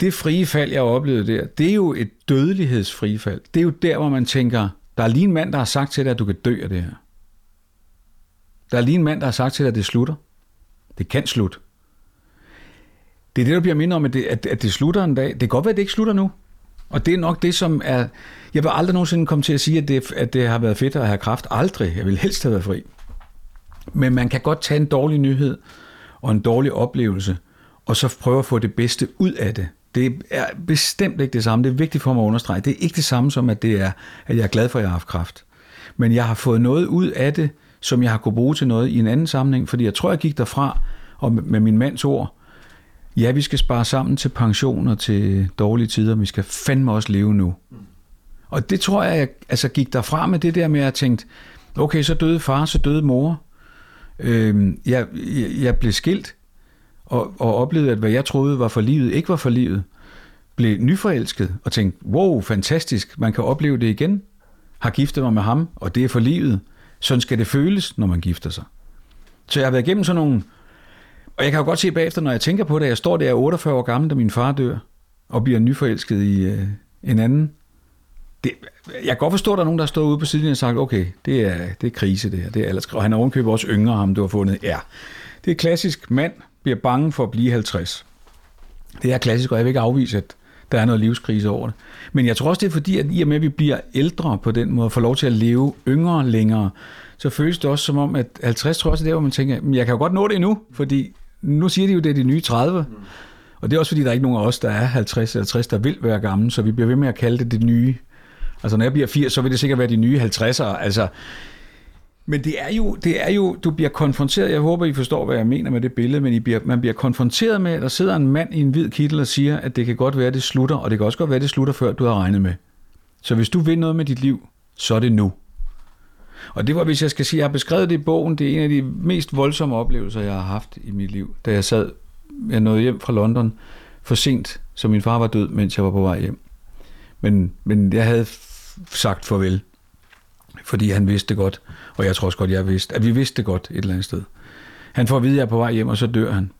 Det frie fald, jeg oplevede der, det er jo et dødelighedsfrifald. Det er jo der, hvor man tænker, der er lige en mand, der har sagt til dig, at du kan dø af det her. Der er lige en mand, der har sagt til dig, at det slutter. Det kan slutte. Det er det, der bliver mindre om, at det, at, at det slutter en dag. Det kan godt være, at det ikke slutter nu. Og det er nok det, som er... Jeg vil aldrig nogensinde komme til at sige, at det, at det har været fedt at have kraft. Aldrig. Jeg vil helst have været fri. Men man kan godt tage en dårlig nyhed og en dårlig oplevelse, og så prøve at få det bedste ud af det. Det er bestemt ikke det samme. Det er vigtigt for mig at understrege. Det er ikke det samme som, at, det er, at jeg er glad for, at jeg har haft kraft. Men jeg har fået noget ud af det, som jeg har kunne bruge til noget i en anden sammenhæng, fordi jeg tror, jeg gik derfra, og med min mands ord, ja, vi skal spare sammen til pension og til dårlige tider, vi skal fandme også leve nu. Og det tror jeg, jeg altså gik derfra med det der med at tænke, okay, så døde far, så døde mor. Øhm, jeg, jeg, jeg blev skilt, og, og oplevede, at hvad jeg troede var for livet, ikke var for livet. Blev nyforelsket og tænkte, wow, fantastisk, man kan opleve det igen. Har giftet mig med ham, og det er for livet. Sådan skal det føles, når man gifter sig. Så jeg har været igennem sådan nogle... Og jeg kan jo godt se bagefter, når jeg tænker på det, jeg står der 48 år gammel, da min far dør, og bliver nyforelsket i øh, en anden. Det, jeg kan godt forstå, at der er nogen, der har stået ude på siden og sagt, okay, det er, det er krise det her. Det er alderskrig. Og han er ovenkøbet også yngre, ham du har fundet. Ja, det er klassisk. Mand bliver bange for at blive 50. Det er klassisk, og jeg vil ikke afvise, at der er noget livskrise over det. Men jeg tror også, det er fordi, at i og med, at vi bliver ældre på den måde, og får lov til at leve yngre længere, så føles det også som om, at 50 tror jeg også er der, hvor man tænker, jeg kan jo godt nå det endnu, fordi nu siger de jo, det er de nye 30. Mm. Og det er også fordi, der er ikke nogen af os, der er 50 eller 60, der vil være gamle, så vi bliver ved med at kalde det det nye. Altså når jeg bliver 80, så vil det sikkert være de nye 50'ere. Altså, men det er, jo, det er jo, du bliver konfronteret, jeg håber, I forstår, hvad jeg mener med det billede, men I bliver, man bliver konfronteret med, at der sidder en mand i en hvid kittel og siger, at det kan godt være, at det slutter, og det kan også godt være, at det slutter, før du har regnet med. Så hvis du vil noget med dit liv, så er det nu. Og det var, hvis jeg skal sige, jeg har beskrevet det i bogen, det er en af de mest voldsomme oplevelser, jeg har haft i mit liv, da jeg sad, jeg nåede hjem fra London for sent, så min far var død, mens jeg var på vej hjem. Men, men jeg havde sagt farvel, fordi han vidste godt, og jeg tror også godt, jeg vidste, at vi vidste det godt et eller andet sted. Han får at vide, at jeg er på vej hjem, og så dør han.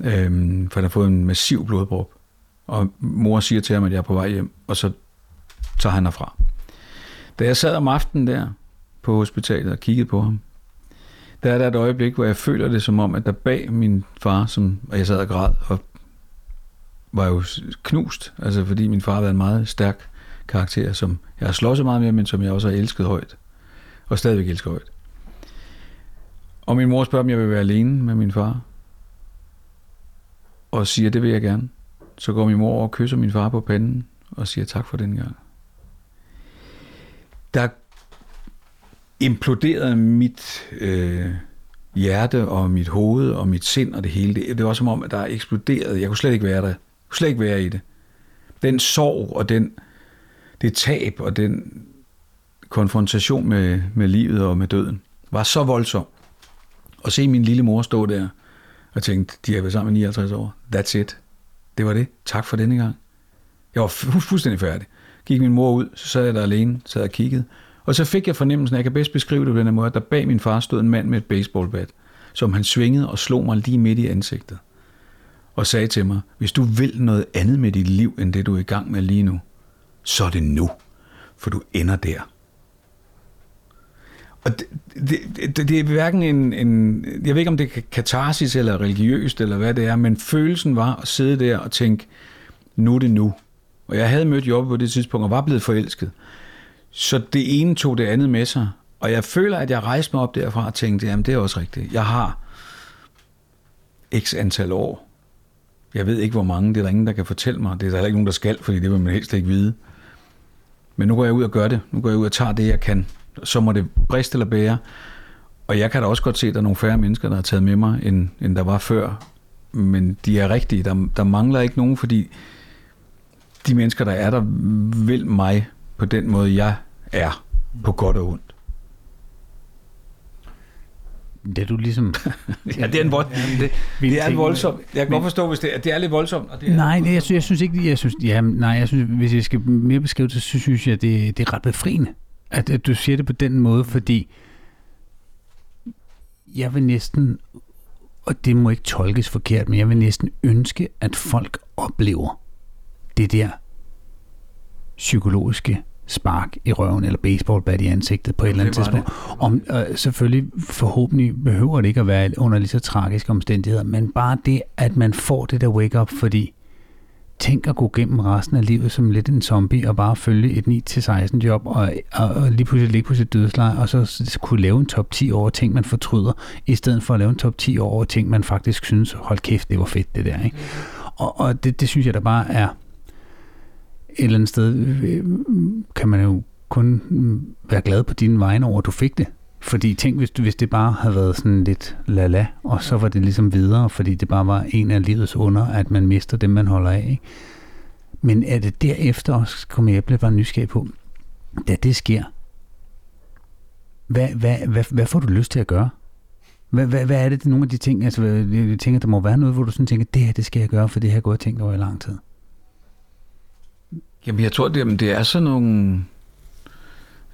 Øhm, for han har fået en massiv blodprop. Og mor siger til ham, at jeg er på vej hjem, og så tager han herfra. Da jeg sad om aftenen der på hospitalet og kiggede på ham, der er der et øjeblik, hvor jeg føler det som om, at der bag min far, som, og jeg sad og græd, og var jo knust, altså fordi min far var en meget stærk karakter, som jeg har slået meget med, men som jeg også har elsket højt. Og stadigvæk elsker højt. Og min mor spørger, om jeg vil være alene med min far. Og siger, det vil jeg gerne. Så går min mor over og kysser min far på panden og siger tak for den gang. Der imploderede mit øh, hjerte og mit hoved og mit sind og det hele. Det, det var som om, at der eksploderede. Jeg kunne slet ikke være der. Jeg kunne slet ikke være i det. Den sorg og den det tab og den konfrontation med, med livet og med døden var så voldsom. At se min lille mor stå der og tænkte, de er været sammen i 59 år. That's it. Det var det. Tak for denne gang. Jeg var fu- fuldstændig færdig. Gik min mor ud, så sad jeg der alene, sad og kiggede. Og så fik jeg fornemmelsen, at jeg kan bedst beskrive det på den her måde, at der bag min far stod en mand med et baseballbat, som han svingede og slog mig lige midt i ansigtet. Og sagde til mig, hvis du vil noget andet med dit liv, end det du er i gang med lige nu, så er det nu, for du ender der. Og det, det, det, det er hverken en, en, jeg ved ikke om det er katarsis eller religiøst eller hvad det er, men følelsen var at sidde der og tænke, nu er det nu. Og jeg havde mødt Jobbe på det tidspunkt og var blevet forelsket. Så det ene tog det andet med sig. Og jeg føler, at jeg rejste mig op derfra og tænkte, jamen det er også rigtigt. Jeg har x antal år. Jeg ved ikke, hvor mange. Det er der ingen, der kan fortælle mig. Det er der heller ikke nogen, der skal, fordi det vil man helst ikke vide. Men nu går jeg ud og gør det. Nu går jeg ud og tager det, jeg kan. Så må det briste eller bære. Og jeg kan da også godt se, at der er nogle færre mennesker, der har taget med mig, end, end der var før. Men de er rigtige. Der, der mangler ikke nogen, fordi de mennesker, der er der, vil mig på den måde, jeg er, på godt og ondt. det du ligesom... ja, det er en, vold, det, det er en voldsom. Jeg kan godt forstå, hvis det er, det er lidt voldsomt. Og det er nej, det, jeg, synes, jeg synes ikke, jeg synes, ja, nej, jeg synes, hvis jeg skal mere beskrive det, så synes jeg, det, det er ret befriende, at, at du siger det på den måde, fordi jeg vil næsten, og det må ikke tolkes forkert, men jeg vil næsten ønske, at folk oplever det der psykologiske spark i røven eller baseballbat i ansigtet på et eller andet tidspunkt. Om, øh, selvfølgelig forhåbentlig behøver det ikke at være under lige så tragiske omstændigheder, men bare det, at man får det der wake-up, fordi tænk at gå gennem resten af livet som lidt en zombie og bare følge et 9-16 job og, og, og lige pludselig ligge på sit dødsleje og så kunne lave en top 10 over ting, man fortryder, i stedet for at lave en top 10 over ting, man faktisk synes, hold kæft, det var fedt det der. Ikke? Og, og det, det synes jeg da bare er et eller andet sted øh, øh, kan man jo kun mm, være glad på dine vegne over, at du fik det. Fordi tænk, hvis, du, hvis det bare havde været sådan lidt la-la, og så var det ligesom videre, fordi det bare var en af livets under, at man mister dem, man holder af. Ikke? Men er det derefter også, kommer jeg bare nysgerrig på, da det sker, hvad, hvad, hvad, hvad får du lyst til at gøre? Hvad, hvad, hvad er det, nogle af de ting, altså jeg tænker, der må være noget, hvor du sådan tænker, det her, det skal jeg gøre, for det har jeg gået og tænkt over i lang tid. Jamen, jeg tror, det, det er sådan nogle...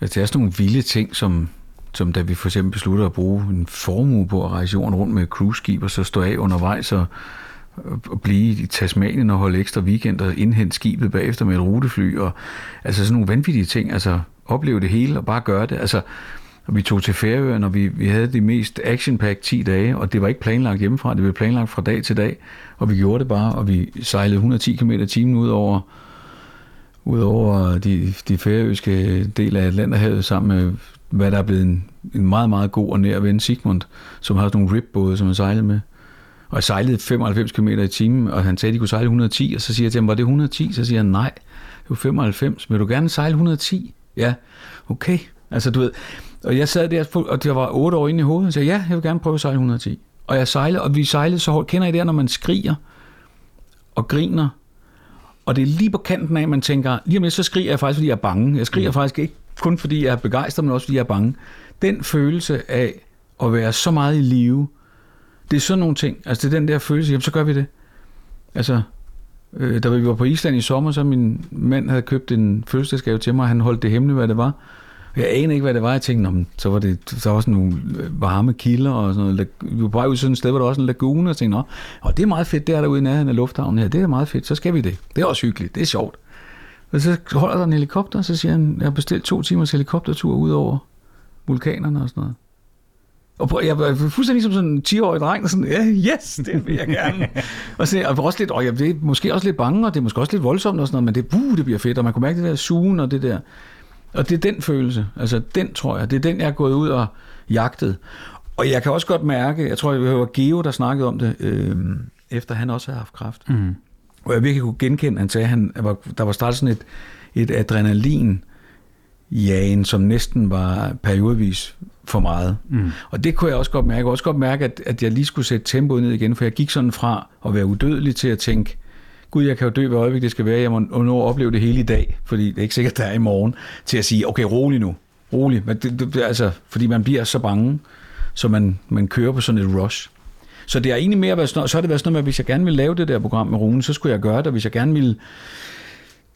Det er sådan nogle vilde ting, som, som da vi for eksempel besluttede at bruge en formue på at rejse jorden rundt med cruise og så stå af undervejs og, og blive i Tasmanien og holde ekstra weekend og indhente skibet bagefter med et rutefly. Og, altså sådan nogle vanvittige ting. Altså opleve det hele og bare gøre det. Altså, og vi tog til Færøen, og vi, vi havde de mest action 10 dage, og det var ikke planlagt hjemmefra, det blev planlagt fra dag til dag, og vi gjorde det bare, og vi sejlede 110 km i timen ud over Udover de, de færøske del af Atlanterhavet sammen med, hvad der er blevet en, en meget, meget god og nær ven, Sigmund, som har sådan nogle ribbåde, som han sejlede med. Og jeg sejlede 95 km i timen, og han sagde, at de kunne sejle 110, og så siger jeg til ham, var det 110? Så siger han, nej, det var 95. Vil du gerne sejle 110? Ja, okay. Altså, du ved, og jeg sad der, og det var 8 år inde i hovedet, og sagde, ja, jeg vil gerne prøve at sejle 110. Og jeg sejlede, og vi sejlede så hårdt. Kender I det, når man skriger og griner, og det er lige på kanten af, at man tænker, lige om lidt, så skriger jeg faktisk, fordi jeg er bange. Jeg skriger mm. faktisk ikke kun fordi jeg er begejstret, men også fordi jeg er bange. Den følelse af at være så meget i live, det er sådan nogle ting. Altså det er den der følelse, jamen så gør vi det. Altså, øh, da vi var på Island i sommer, så min mand havde købt en fødselsdagsgave til mig, og han holdt det hemmeligt, hvad det var. Jeg anede ikke, hvad det var. Jeg tænkte, Nå, så var det så var sådan nogle øh, varme kilder og sådan noget. Vi var bare ud sådan et sted, hvor der var også en lagune, og tænkte, Nå, og det er meget fedt, det er derude i nærheden af lufthavnen her. Det er meget fedt, så skal vi det. Det er også hyggeligt, det er sjovt. Og så holder der en helikopter, og så siger han, jeg har bestilt to timers helikoptertur ud over vulkanerne og sådan noget. Og på, jeg var fuldstændig som sådan en 10-årig dreng, og sådan, ja, yes, det vil jeg gerne. og så og også lidt, og jeg er måske også lidt bange, og det er måske også lidt voldsomt og sådan noget, men det, buh, det bliver fedt, og man kunne mærke det der sugen og det der. Og det er den følelse, altså den tror jeg, det er den, jeg er gået ud og jagtet. Og jeg kan også godt mærke, jeg tror, det var Geo, der snakkede om det, øh, efter han også havde haft kræft. Mm. Og jeg virkelig kunne genkende, han sagde, at han, var, der var startet sådan et, et adrenalin jagen, som næsten var periodvis for meget. Mm. Og det kunne jeg også godt mærke. Jeg kunne også godt mærke, at, at jeg lige skulle sætte tempoet ned igen, for jeg gik sådan fra at være udødelig til at tænke, gud, jeg kan jo dø, hvad øjeblik det skal være, jeg må nå at opleve det hele i dag, fordi det er ikke sikkert, der er i morgen, til at sige, okay, rolig nu, rolig, men det, det, altså, fordi man bliver så bange, så man, man kører på sådan et rush. Så det er egentlig mere været sådan, så har det været sådan noget med, at hvis jeg gerne ville lave det der program med Rune, så skulle jeg gøre det, og hvis jeg gerne ville,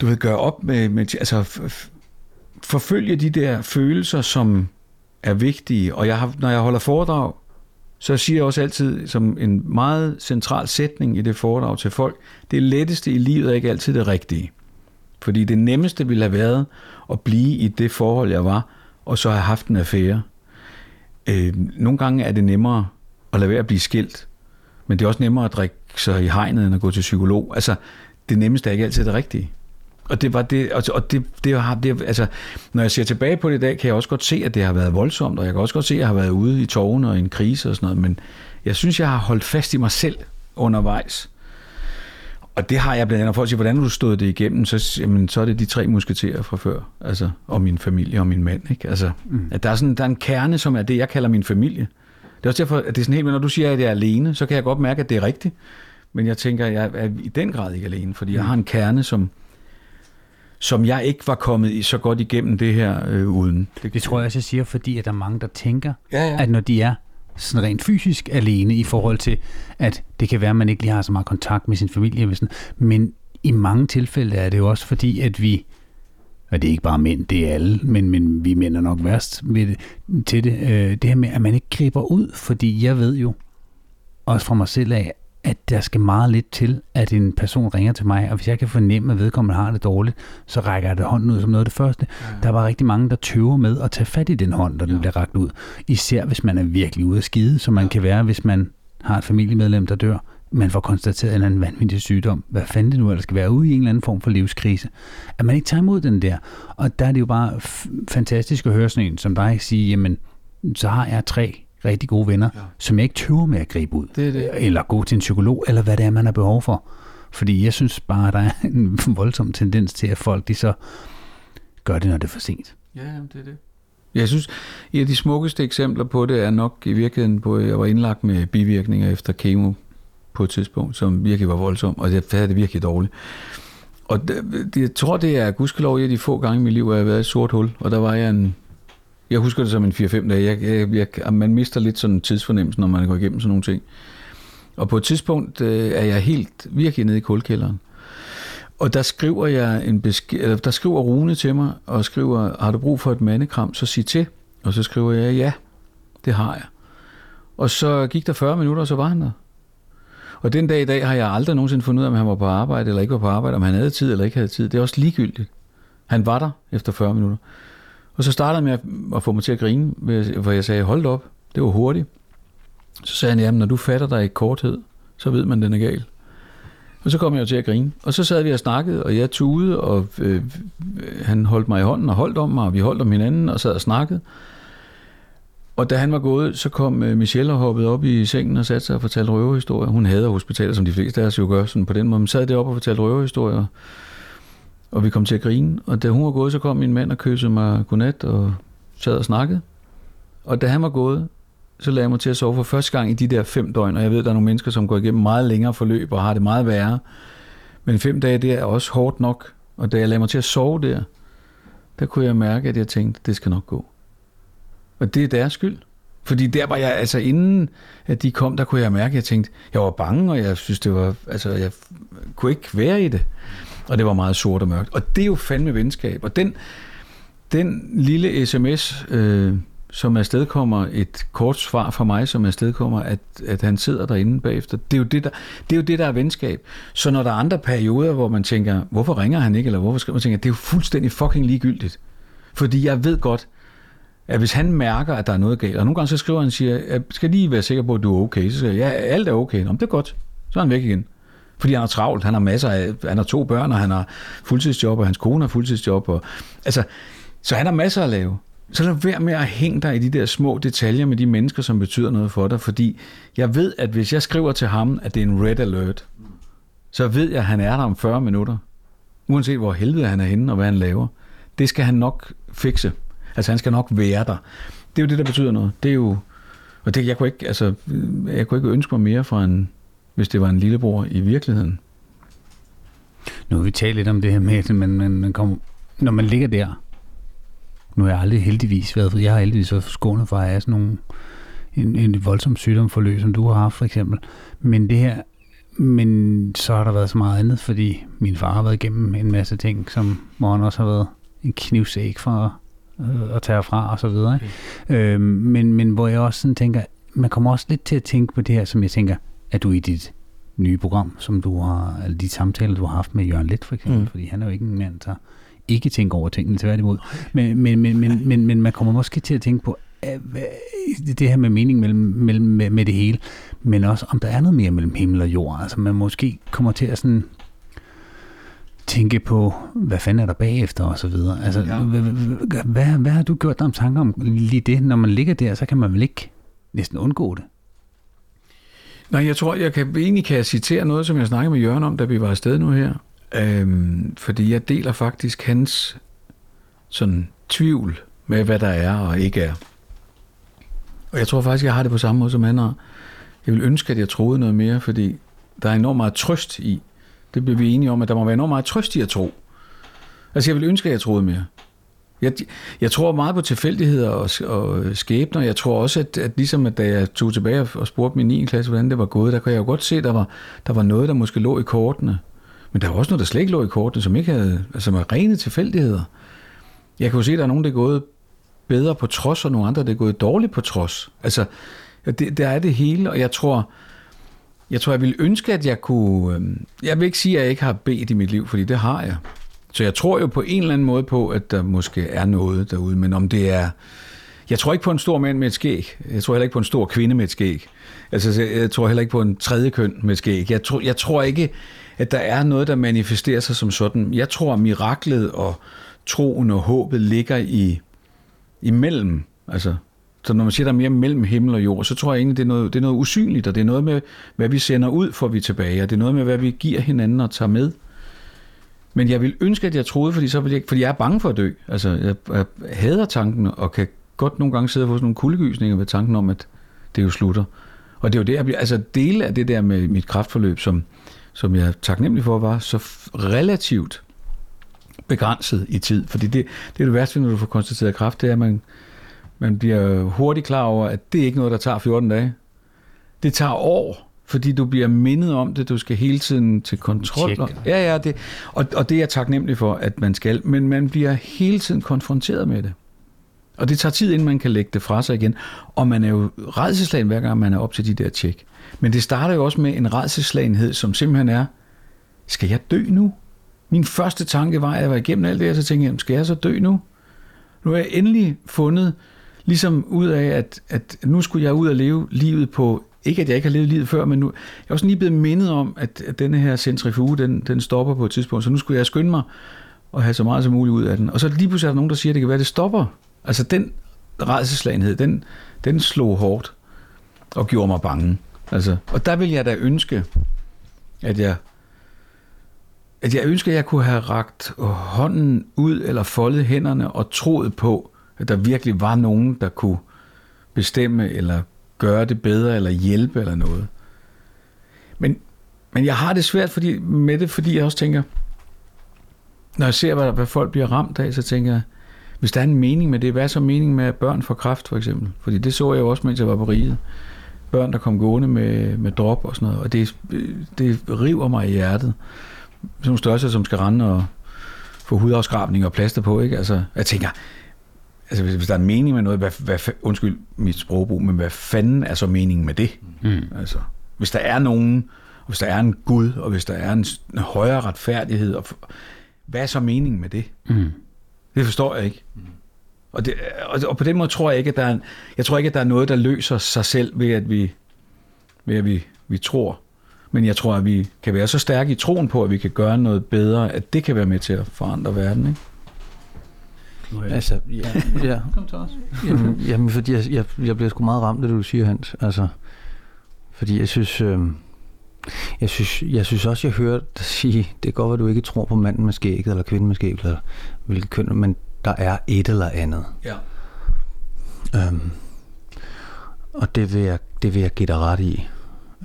du ved, gøre op med, med altså forfølge de der følelser, som er vigtige, og jeg har, når jeg holder foredrag, så siger jeg også altid som en meget central sætning i det foredrag til folk, det letteste i livet er ikke altid det rigtige. Fordi det nemmeste ville have været at blive i det forhold, jeg var, og så have haft en affære. Øh, nogle gange er det nemmere at lade være at blive skilt, men det er også nemmere at drikke sig i hegnet, end at gå til psykolog. Altså, det nemmeste er ikke altid det rigtige. Og det var det, og det, det har, det, altså, når jeg ser tilbage på det i dag, kan jeg også godt se, at det har været voldsomt, og jeg kan også godt se, at jeg har været ude i tårne og i en krise og sådan noget, men jeg synes, jeg har holdt fast i mig selv undervejs. Og det har jeg blandt andet, for at sige, hvordan har du stået det igennem, så, jamen, så er det de tre musketerer fra før, altså, og min familie og min mand. Ikke? Altså, mm. at der, er sådan, der er en kerne, som er det, jeg kalder min familie. Det er også derfor, at det er sådan helt, når du siger, at jeg er alene, så kan jeg godt mærke, at det er rigtigt. Men jeg tænker, at jeg er i den grad ikke alene, fordi jeg mm. har en kerne, som, som jeg ikke var kommet i så godt igennem det her øh, uden. Det, det tror jeg også, jeg siger, fordi at der er mange, der tænker, ja, ja. at når de er sådan rent fysisk alene i forhold til, at det kan være, at man ikke lige har så meget kontakt med sin familie. Sådan, men i mange tilfælde er det jo også fordi, at vi, og det er ikke bare mænd, det er alle, men, men vi mænd er nok værst med det, til det, øh, det her med, at man ikke griber ud, fordi jeg ved jo, også fra mig selv af, at der skal meget lidt til, at en person ringer til mig, og hvis jeg kan fornemme, at vedkommende har det dårligt, så rækker jeg det hånden ud som noget af det første. Ja. Der var rigtig mange, der tøver med at tage fat i den hånd, der ja. den bliver rakt ud. Især hvis man er virkelig ude at skide, som man ja. kan være, hvis man har et familiemedlem, der dør. Man får konstateret en eller anden vanvittig sygdom. Hvad fanden det nu ellers skal være ude i en eller anden form for livskrise. At man ikke tager imod den der. Og der er det jo bare fantastisk at høre sådan en som dig sige, jamen, så har jeg tre rigtig gode venner, ja. som jeg ikke tøver med at gribe ud. Det det. Eller gå til en psykolog, eller hvad det er, man har behov for. Fordi jeg synes bare, at der er en voldsom tendens til, at folk de så gør det, når det er for sent. Ja, det er det. Jeg synes, et af de smukkeste eksempler på det er nok i virkeligheden, hvor jeg var indlagt med bivirkninger efter kemo på et tidspunkt, som virkelig var voldsom, og jeg havde det virkelig dårligt. Og det, jeg tror, det er gudskelov et de få gange i mit liv, hvor jeg har været i et sort hul, og der var jeg en jeg husker det som en 4-5 dage. Jeg, jeg, jeg, man mister lidt sådan tidsfornemmelse, når man går igennem sådan nogle ting. Og på et tidspunkt øh, er jeg helt virkelig nede i kulkælderen. Og der skriver jeg en beske, eller der skriver Rune til mig, og skriver, har du brug for et mandekram, så sig til. Og så skriver jeg, ja, det har jeg. Og så gik der 40 minutter, og så var han der. Og den dag i dag har jeg aldrig nogensinde fundet ud af, om han var på arbejde eller ikke var på arbejde, om han havde tid eller ikke havde tid. Det er også ligegyldigt. Han var der efter 40 minutter. Og så startede jeg med at få mig til at grine, hvor jeg sagde, hold op, det var hurtigt. Så sagde han, jamen når du fatter dig i korthed, så ved man, at den er gal. Og så kom jeg jo til at grine. Og så sad vi og snakkede, og jeg tude, og øh, øh, han holdt mig i hånden og holdt om mig, og vi holdt om hinanden og sad og snakkede. Og da han var gået, så kom øh, Michelle og hoppede op i sengen og satte sig og fortalte røverhistorier. Hun hader hospitaler, som de fleste af os jo gør sådan på den måde. Men sad deroppe og fortalte røverhistorier. Og vi kom til at grine. Og da hun var gået, så kom min mand og kyssede mig godnat og sad og snakkede. Og da han var gået, så lagde jeg mig til at sove for første gang i de der fem døgn. Og jeg ved, at der er nogle mennesker, som går igennem meget længere forløb og har det meget værre. Men fem dage, det er også hårdt nok. Og da jeg lagde mig til at sove der, der kunne jeg mærke, at jeg tænkte, det skal nok gå. Og det er deres skyld. Fordi der var jeg, altså inden at de kom, der kunne jeg mærke, at jeg tænkte, jeg var bange, og jeg synes, det var, altså jeg kunne ikke være i det og det var meget sort og mørkt. Og det er jo fandme venskab. Og den, den lille sms, øh, som afstedkommer et kort svar fra mig, som afstedkommer, at, at han sidder derinde bagefter. Det er, jo det, der, det er jo det, der er venskab. Så når der er andre perioder, hvor man tænker, hvorfor ringer han ikke, eller hvorfor skal man tænke, det er jo fuldstændig fucking ligegyldigt. Fordi jeg ved godt, at hvis han mærker, at der er noget galt, og nogle gange så skriver han og siger, jeg skal lige være sikker på, at du er okay. Så siger jeg, ja, alt er okay. Nå, det er godt. Så er han væk igen. Fordi han har travlt, han har masser af, han har to børn, og han har fuldtidsjob, og hans kone har fuldtidsjob. Og, altså, så han har masser at lave. Så lad være med at hænge dig i de der små detaljer med de mennesker, som betyder noget for dig, fordi jeg ved, at hvis jeg skriver til ham, at det er en red alert, så ved jeg, at han er der om 40 minutter. Uanset hvor helvede han er henne og hvad han laver. Det skal han nok fikse. Altså han skal nok være der. Det er jo det, der betyder noget. Det er jo, og det, jeg, kunne ikke, altså, jeg kunne ikke ønske mig mere fra en, hvis det var en lillebror i virkeligheden. Nu har vi talt lidt om det her med, at man, man, man kommer, når man ligger der, nu har jeg aldrig heldigvis været, jeg har heldigvis været skånet for at have sådan nogle, en, en voldsom sygdomsforløb, som du har haft for eksempel. Men det her, men så har der været så meget andet, fordi min far har været igennem en masse ting, som hvor han også har været en knivsæk for at, øh, at tage fra og så videre. Okay. Øhm, men, men hvor jeg også sådan tænker, man kommer også lidt til at tænke på det her, som jeg tænker, er du i dit nye program, som du har, eller de samtaler, du har haft med Jørgen Let for eksempel, mm. fordi han er jo ikke en mand, der ikke tænker over tingene, tværtimod. Men, men, men, men, men, men man kommer måske til at tænke på, det her med mening mellem, mellem, med, med det hele, men også om der er noget mere mellem himmel og jord. Altså man måske kommer til at sådan tænke på, hvad fanden er der bagefter og så videre. Altså, ja. hvad, hvad, har du gjort dig om tanker om lige det? Når man ligger der, så kan man vel ikke næsten undgå det? Nej, jeg tror, jeg kan, egentlig kan jeg citere noget, som jeg snakkede med Jørgen om, da vi var afsted nu her. Øhm, fordi jeg deler faktisk hans sådan tvivl med, hvad der er og ikke er. Og jeg tror faktisk, jeg har det på samme måde som han har. Jeg vil ønske, at jeg troede noget mere, fordi der er enormt meget trøst i. Det bliver vi enige om, at der må være enormt meget trøst i at tro. Altså, jeg vil ønske, at jeg troede mere. Jeg, jeg tror meget på tilfældigheder og, og skæbner. Jeg tror også, at, at ligesom at da jeg tog tilbage og spurgte min 9. klasse, hvordan det var gået, der kunne jeg jo godt se, at der var, der var noget, der måske lå i kortene. Men der var også noget, der slet ikke lå i kortene, som ikke havde, altså var rene tilfældigheder. Jeg kan jo se, at der er nogen, der er gået bedre på trods, og nogle andre, der er gået dårligt på trods. Altså, det, der er det hele, og jeg tror, jeg tror, jeg ville ønske, at jeg kunne... Øhm, jeg vil ikke sige, at jeg ikke har bedt i mit liv, fordi det har jeg. Så jeg tror jo på en eller anden måde på, at der måske er noget derude, men om det er... Jeg tror ikke på en stor mand med et skæg. Jeg tror heller ikke på en stor kvinde med et skæg. Altså, jeg tror heller ikke på en tredje køn med et skæg. Jeg tror, jeg tror ikke, at der er noget, der manifesterer sig som sådan. Jeg tror, at miraklet og troen og håbet ligger i imellem. Altså, så når man siger, der er mere mellem himmel og jord, så tror jeg egentlig, det er noget, det er noget usynligt, og det er noget med, hvad vi sender ud, får vi tilbage, og det er noget med, hvad vi giver hinanden og tager med. Men jeg vil ønske, at jeg troede, fordi, så ville jeg, fordi jeg er bange for at dø. Altså, jeg, jeg hader tanken, og kan godt nogle gange sidde og få sådan nogle kuldegysninger ved tanken om, at det jo slutter. Og det er jo det, jeg bliver, altså dele af det der med mit kraftforløb, som, som jeg er taknemmelig for, var så relativt begrænset i tid. Fordi det, det er det værste, når du får konstateret kraft, det er, at man, man bliver hurtigt klar over, at det er ikke noget, der tager 14 dage. Det tager år, fordi du bliver mindet om det. Du skal hele tiden til kontrol. Ja, ja, det, og, og det er jeg taknemmelig for, at man skal. Men man bliver hele tiden konfronteret med det. Og det tager tid, inden man kan lægge det fra sig igen. Og man er jo redselslagen, hver gang man er op til de der tjek. Men det starter jo også med en redselslagenhed, som simpelthen er, skal jeg dø nu? Min første tanke var, at jeg var igennem alt det her, så tænkte jeg, skal jeg så dø nu? Nu har jeg endelig fundet, ligesom ud af, at, at nu skulle jeg ud og leve livet på, ikke at jeg ikke har levet livet før, men nu, jeg er også lige blevet mindet om, at, at denne her centrifuge, den, den stopper på et tidspunkt, så nu skulle jeg skynde mig og have så meget som muligt ud af den. Og så lige pludselig er der nogen, der siger, at det kan være, at det stopper. Altså den redselslagenhed, den, den slog hårdt og gjorde mig bange. Altså, og der vil jeg da ønske, at jeg at jeg ønsker, at jeg kunne have ragt hånden ud eller foldet hænderne og troet på, at der virkelig var nogen, der kunne bestemme eller gøre det bedre eller hjælpe eller noget. Men, men jeg har det svært fordi, med det, fordi jeg også tænker, når jeg ser, hvad, hvad folk bliver ramt af, så tænker jeg, hvis der er en mening med det, hvad er så meningen med at børn får kræft for eksempel? Fordi det så jeg jo også, mens jeg var på riget. Børn, der kom gående med, med drop og sådan noget, og det, det river mig i hjertet sådan nogle størrelser, som skal rende og få hudafskrabning og plaster på, ikke? Altså, jeg tænker, altså hvis, hvis der er en mening med noget, hvad, hvad, undskyld mit sprogbrug, men hvad fanden er så meningen med det? Mm. Altså, hvis der er nogen, og hvis der er en Gud, og hvis der er en, en højere retfærdighed, og, hvad er så meningen med det? Mm. Det forstår jeg ikke. Og, det, og, og på den måde tror jeg ikke, at der er, jeg tror ikke, at der er noget, der løser sig selv ved, at vi, ved at vi, vi tror. Men jeg tror, at vi kan være så stærke i troen på, at vi kan gøre noget bedre, at det kan være med til at forandre verden. Ikke? Altså, ja, ja. Kom til os. Jamen, jamen fordi jeg, jeg, jeg bliver sgu meget ramt af det, du siger, Hans. Altså, fordi jeg synes, øh, jeg synes, jeg synes også, jeg hører dig sige, det kan godt at du ikke tror på manden med skægget, eller kvinden med skægget, eller hvilket køn, men der er et eller andet. Ja. Øhm, og det vil, jeg, det vil jeg give dig ret i.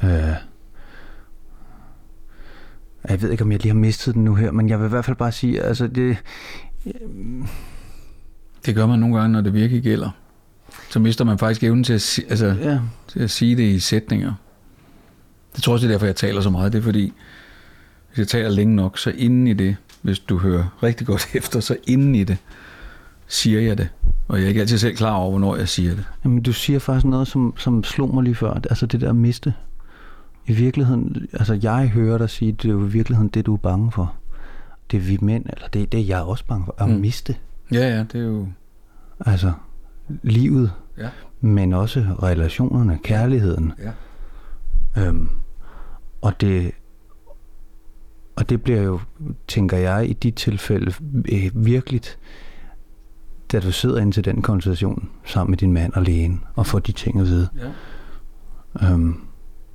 Øh, jeg ved ikke, om jeg lige har mistet den nu her, men jeg vil i hvert fald bare sige, altså det, Det gør man nogle gange, når det virkelig gælder. Så mister man faktisk evnen til at, si- altså, ja, til at sige det i sætninger. Det tror jeg også, det er derfor, jeg taler så meget. Det er fordi, hvis jeg taler længe nok, så inden i det, hvis du hører rigtig godt efter, så inden i det, siger jeg det. Og jeg er ikke altid selv klar over, hvornår jeg siger det. Jamen, du siger faktisk noget, som, som slog mig lige før. Altså det der miste. I virkeligheden, altså jeg hører dig sige, det er jo i virkeligheden det, du er bange for. Det er vi mænd, eller det, det er jeg også bange for, at mm. miste. Ja, ja, det er jo... Altså livet, Ja, men også relationerne, kærligheden. ja. Øhm, og det og det bliver jo, tænker jeg, i de tilfælde øh, virkeligt, da du sidder ind til den konversation sammen med din mand og lægen, og får de ting at vide. ja. Øhm,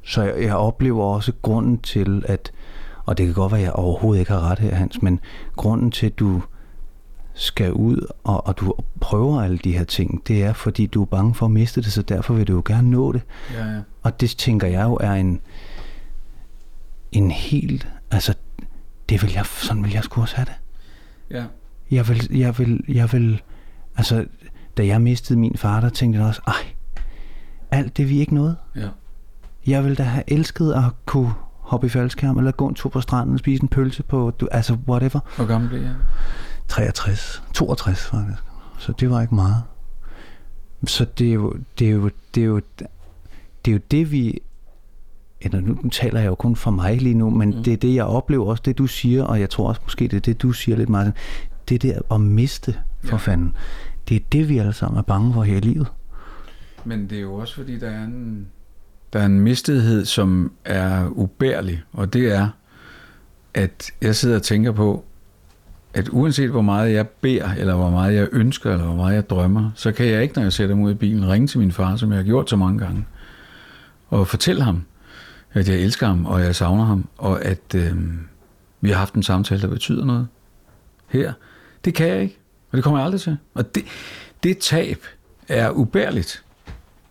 så jeg, jeg oplever også grunden til, at, og det kan godt være, at jeg overhovedet ikke har ret her, Hans, men grunden til, at du skal ud, og, og du prøver alle de her ting, det er, fordi du er bange for at miste det, så derfor vil du jo gerne nå det. ja, ja. Og det tænker jeg jo er en, en helt, altså, det vil jeg, sådan vil jeg sgu også have det. ja. jeg vil, jeg vil, jeg vil, altså, da jeg mistede min far, der tænkte jeg også, ej, alt det vi ikke nåede. Ja. Jeg ville da have elsket at kunne hoppe i faldskærm, eller gå en tur på stranden og spise en pølse på, du, altså whatever. Hvor gammel blev jeg? 63, 62 faktisk. Så det var ikke meget. Så det er jo, det er jo, det er jo, det er jo det, vi, eller nu taler jeg jo kun for mig lige nu, men mm. det er det, jeg oplever også, det du siger, og jeg tror også måske, det er det, du siger lidt, Martin. Det der at miste, for Ja. fanden. Det er det, vi alle sammen er bange for her i livet. Men det er jo også fordi, der er en, der er en mistethed, som er ubærlig, og det er, at jeg sidder og tænker på, at uanset hvor meget jeg beder, eller hvor meget jeg ønsker, eller hvor meget jeg drømmer, så kan jeg ikke, når jeg sætter mig ud i bilen, ringe til min far, som jeg har gjort så mange gange, og fortælle ham, at jeg elsker ham, og jeg savner ham, og at øh, vi har haft en samtale, der betyder noget her. Det kan jeg ikke, og det kommer jeg aldrig til. Og det, det tab er ubærligt.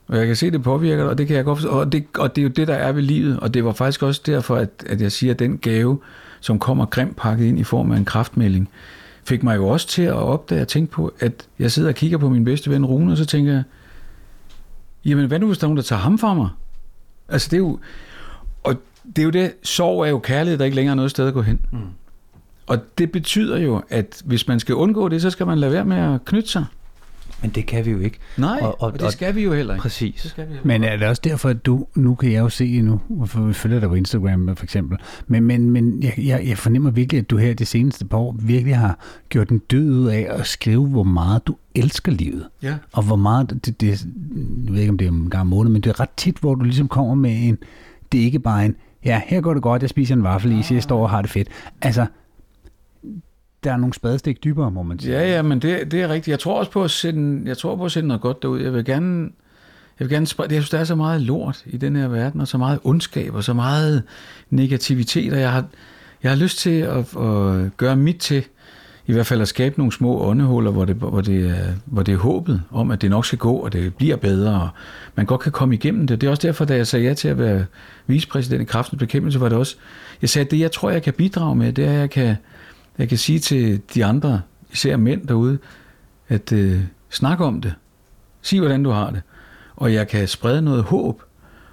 Og jeg kan se, det påvirker dig, og det kan jeg godt forstå. Og det, og det er jo det, der er ved livet. Og det var faktisk også derfor, at, at jeg siger, at den gave, som kommer grimt pakket ind i form af en kraftmelding, fik mig jo også til at opdage og tænke på, at jeg sidder og kigger på min bedste ven Rune, og så tænker jeg, jamen hvad nu, hvis der er nogen, der tager ham fra mig? Altså det er jo, og det er jo det, sorg er jo kærlighed, der ikke længere er noget sted at gå hen. Mm. Og det betyder jo, at hvis man skal undgå det, så skal man lade være med at knytte sig. Men det kan vi jo ikke. Nej, Og- og, og- det skal vi jo heller ikke. Præcis. Det skal vi Men er det også derfor, at du, nu kan jeg jo se nu, for vi følger dig på Instagram for eksempel, men, men, men jeg, jeg, jeg fornemmer virkelig, at du her de seneste par år virkelig har gjort en død ud af at skrive, hvor meget du elsker livet. Ja. Og hvor meget, det, det, jeg ved ikke, om det er en gang om måneden, men det er ret tit, hvor du ligesom kommer med en, det er ikke bare en, ja, her går det godt, jeg spiser en vaffelis, jeg står og har det fedt. Altså, der er nogle spadestik dybere, må man sige. Ja, ja, men det, det er rigtigt. Jeg tror også på at sende, jeg tror på at sende noget godt derud. Jeg vil gerne, jeg vil gerne sprede, jeg synes, der er så meget lort i den her verden, og så meget ondskab, og så meget negativitet, og jeg har, jeg har lyst til at, at gøre mit til, i hvert fald at skabe nogle små åndehuller, hvor det, hvor, det er, hvor det er håbet om, at det nok skal gå, og det bliver bedre, og man godt kan komme igennem det. Det er også derfor, da jeg sagde ja til at være vicepræsident i Kraftens Bekæmpelse, var det også, jeg sagde, at det jeg tror, jeg kan bidrage med, det er, at jeg kan, jeg kan sige til de andre, især mænd derude, at øh, snak om det. Sig, hvordan du har det. Og jeg kan sprede noget håb,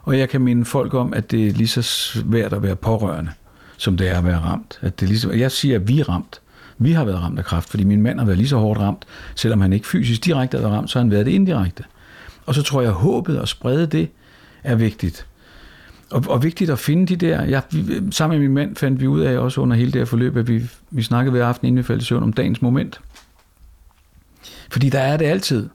og jeg kan minde folk om, at det er lige så svært at være pårørende, som det er at være ramt. At det er ligesom, jeg siger, at vi er ramt. Vi har været ramt af kræft, fordi min mand har været lige så hårdt ramt, selvom han ikke fysisk direkte har været ramt, så har han været det indirekte. Og så tror jeg, at håbet og sprede det er vigtigt. Og, og vigtigt at finde de der, jeg, vi, sammen med min mand fandt vi ud af også under hele det her forløb, at vi, vi snakkede hver aften, inden vi faldt i søvn, om dagens moment. Fordi der er det altid.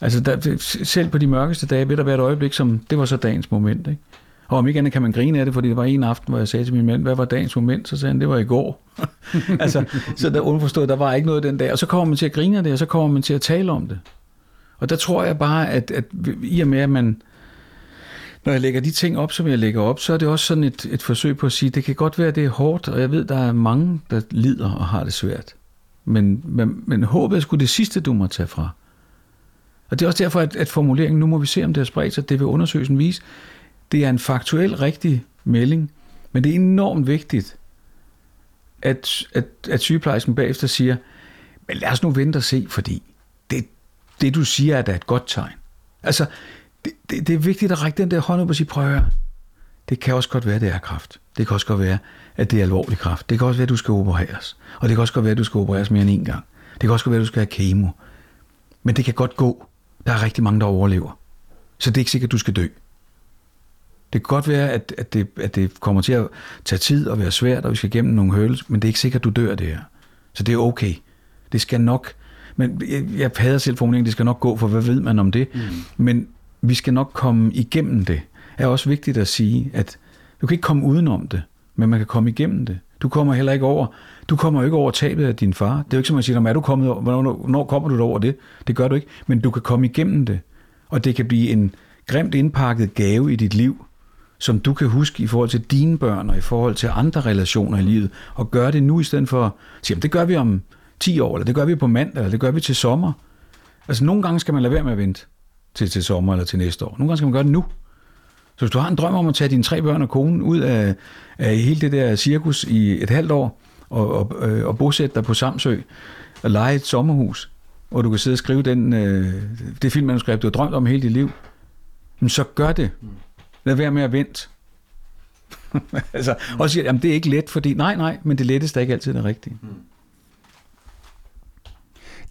Altså der, selv på de mørkeste dage vil der være et øjeblik, som det var så dagens moment. Ikke? Og om ikke andet kan man grine af det, fordi det var en aften, hvor jeg sagde til min mand, hvad var dagens moment? Så sagde han, det var i går. altså, så der underforstået, der var ikke noget den dag. Og så kommer man til at grine af det, og så kommer man til at tale om det. Og der tror jeg bare, at, at i og med, at man, når jeg lægger de ting op, som jeg lægger op, så er det også sådan et, et forsøg på at sige, det kan godt være, det er hårdt, og jeg ved, der er mange, der lider og har det svært. Men, men, men håbet er sgu det sidste, du må tage fra. Og det er også derfor, at, at formuleringen, nu må vi se, om det har spredt sig, det vil undersøgelsen vise, det er en faktuel rigtig melding, men det er enormt vigtigt, at, at, at sygeplejersken bagefter siger, men lad os nu vente og se, fordi det, det du siger er da et godt tegn. Altså, det, det, det er vigtigt at række den der hånd op og sige, prøv at høre, det kan også godt være, det er kræft. Det kan også godt være, at det er alvorlig kræft. Det kan også være, at du skal opereres. Og det kan også godt være, at du skal opereres mere end en gang. Det kan også godt være, at du skal have kemo. Men det kan godt gå. Der er rigtig mange, der overlever. Så det er ikke sikkert, at du skal dø. Det kan godt være, at, at, det, at det kommer til at tage tid og være svært, og vi skal igennem nogle hurdles, men det er ikke sikkert, at du dør af det her. Så det er okay. Det skal nok... Men jeg, jeg hader selv formuleringen, det skal nok gå, for hvad ved man om det? Mm. Men vi skal nok komme igennem det. er også vigtigt at sige, at du kan ikke komme udenom det, men man kan komme igennem det. Du kommer heller ikke over, du kommer ikke over tabet af din far. Det er jo ikke som at sige, er du kommet over, hvornår, hvornår kommer du over det? Det gør du ikke, men du kan komme igennem det. Og det kan blive en grimt indpakket gave i dit liv, som du kan huske i forhold til dine børn og i forhold til andre relationer i livet, og gøre det nu i stedet for at sige, det gør vi om 10 år, eller det gør vi på mandag, eller det gør vi til sommer. Altså nogle gange skal man lade være med at vente til, til sommer eller til næste år. Nogle gange skal man gøre det nu. Så hvis du har en drøm om at tage dine tre børn og konen ud af, af hele det der cirkus i et halvt år, og, og, øh, og bosætte dig på Samsø, og lege et sommerhus, hvor du kan sidde og skrive den, øh, det filmmanuskript, du har drømt om hele dit liv, men så gør det. Lad være med at vente. altså, og siger, jamen det er ikke let, fordi nej, nej, men det letteste er ikke altid det rigtige. Mm.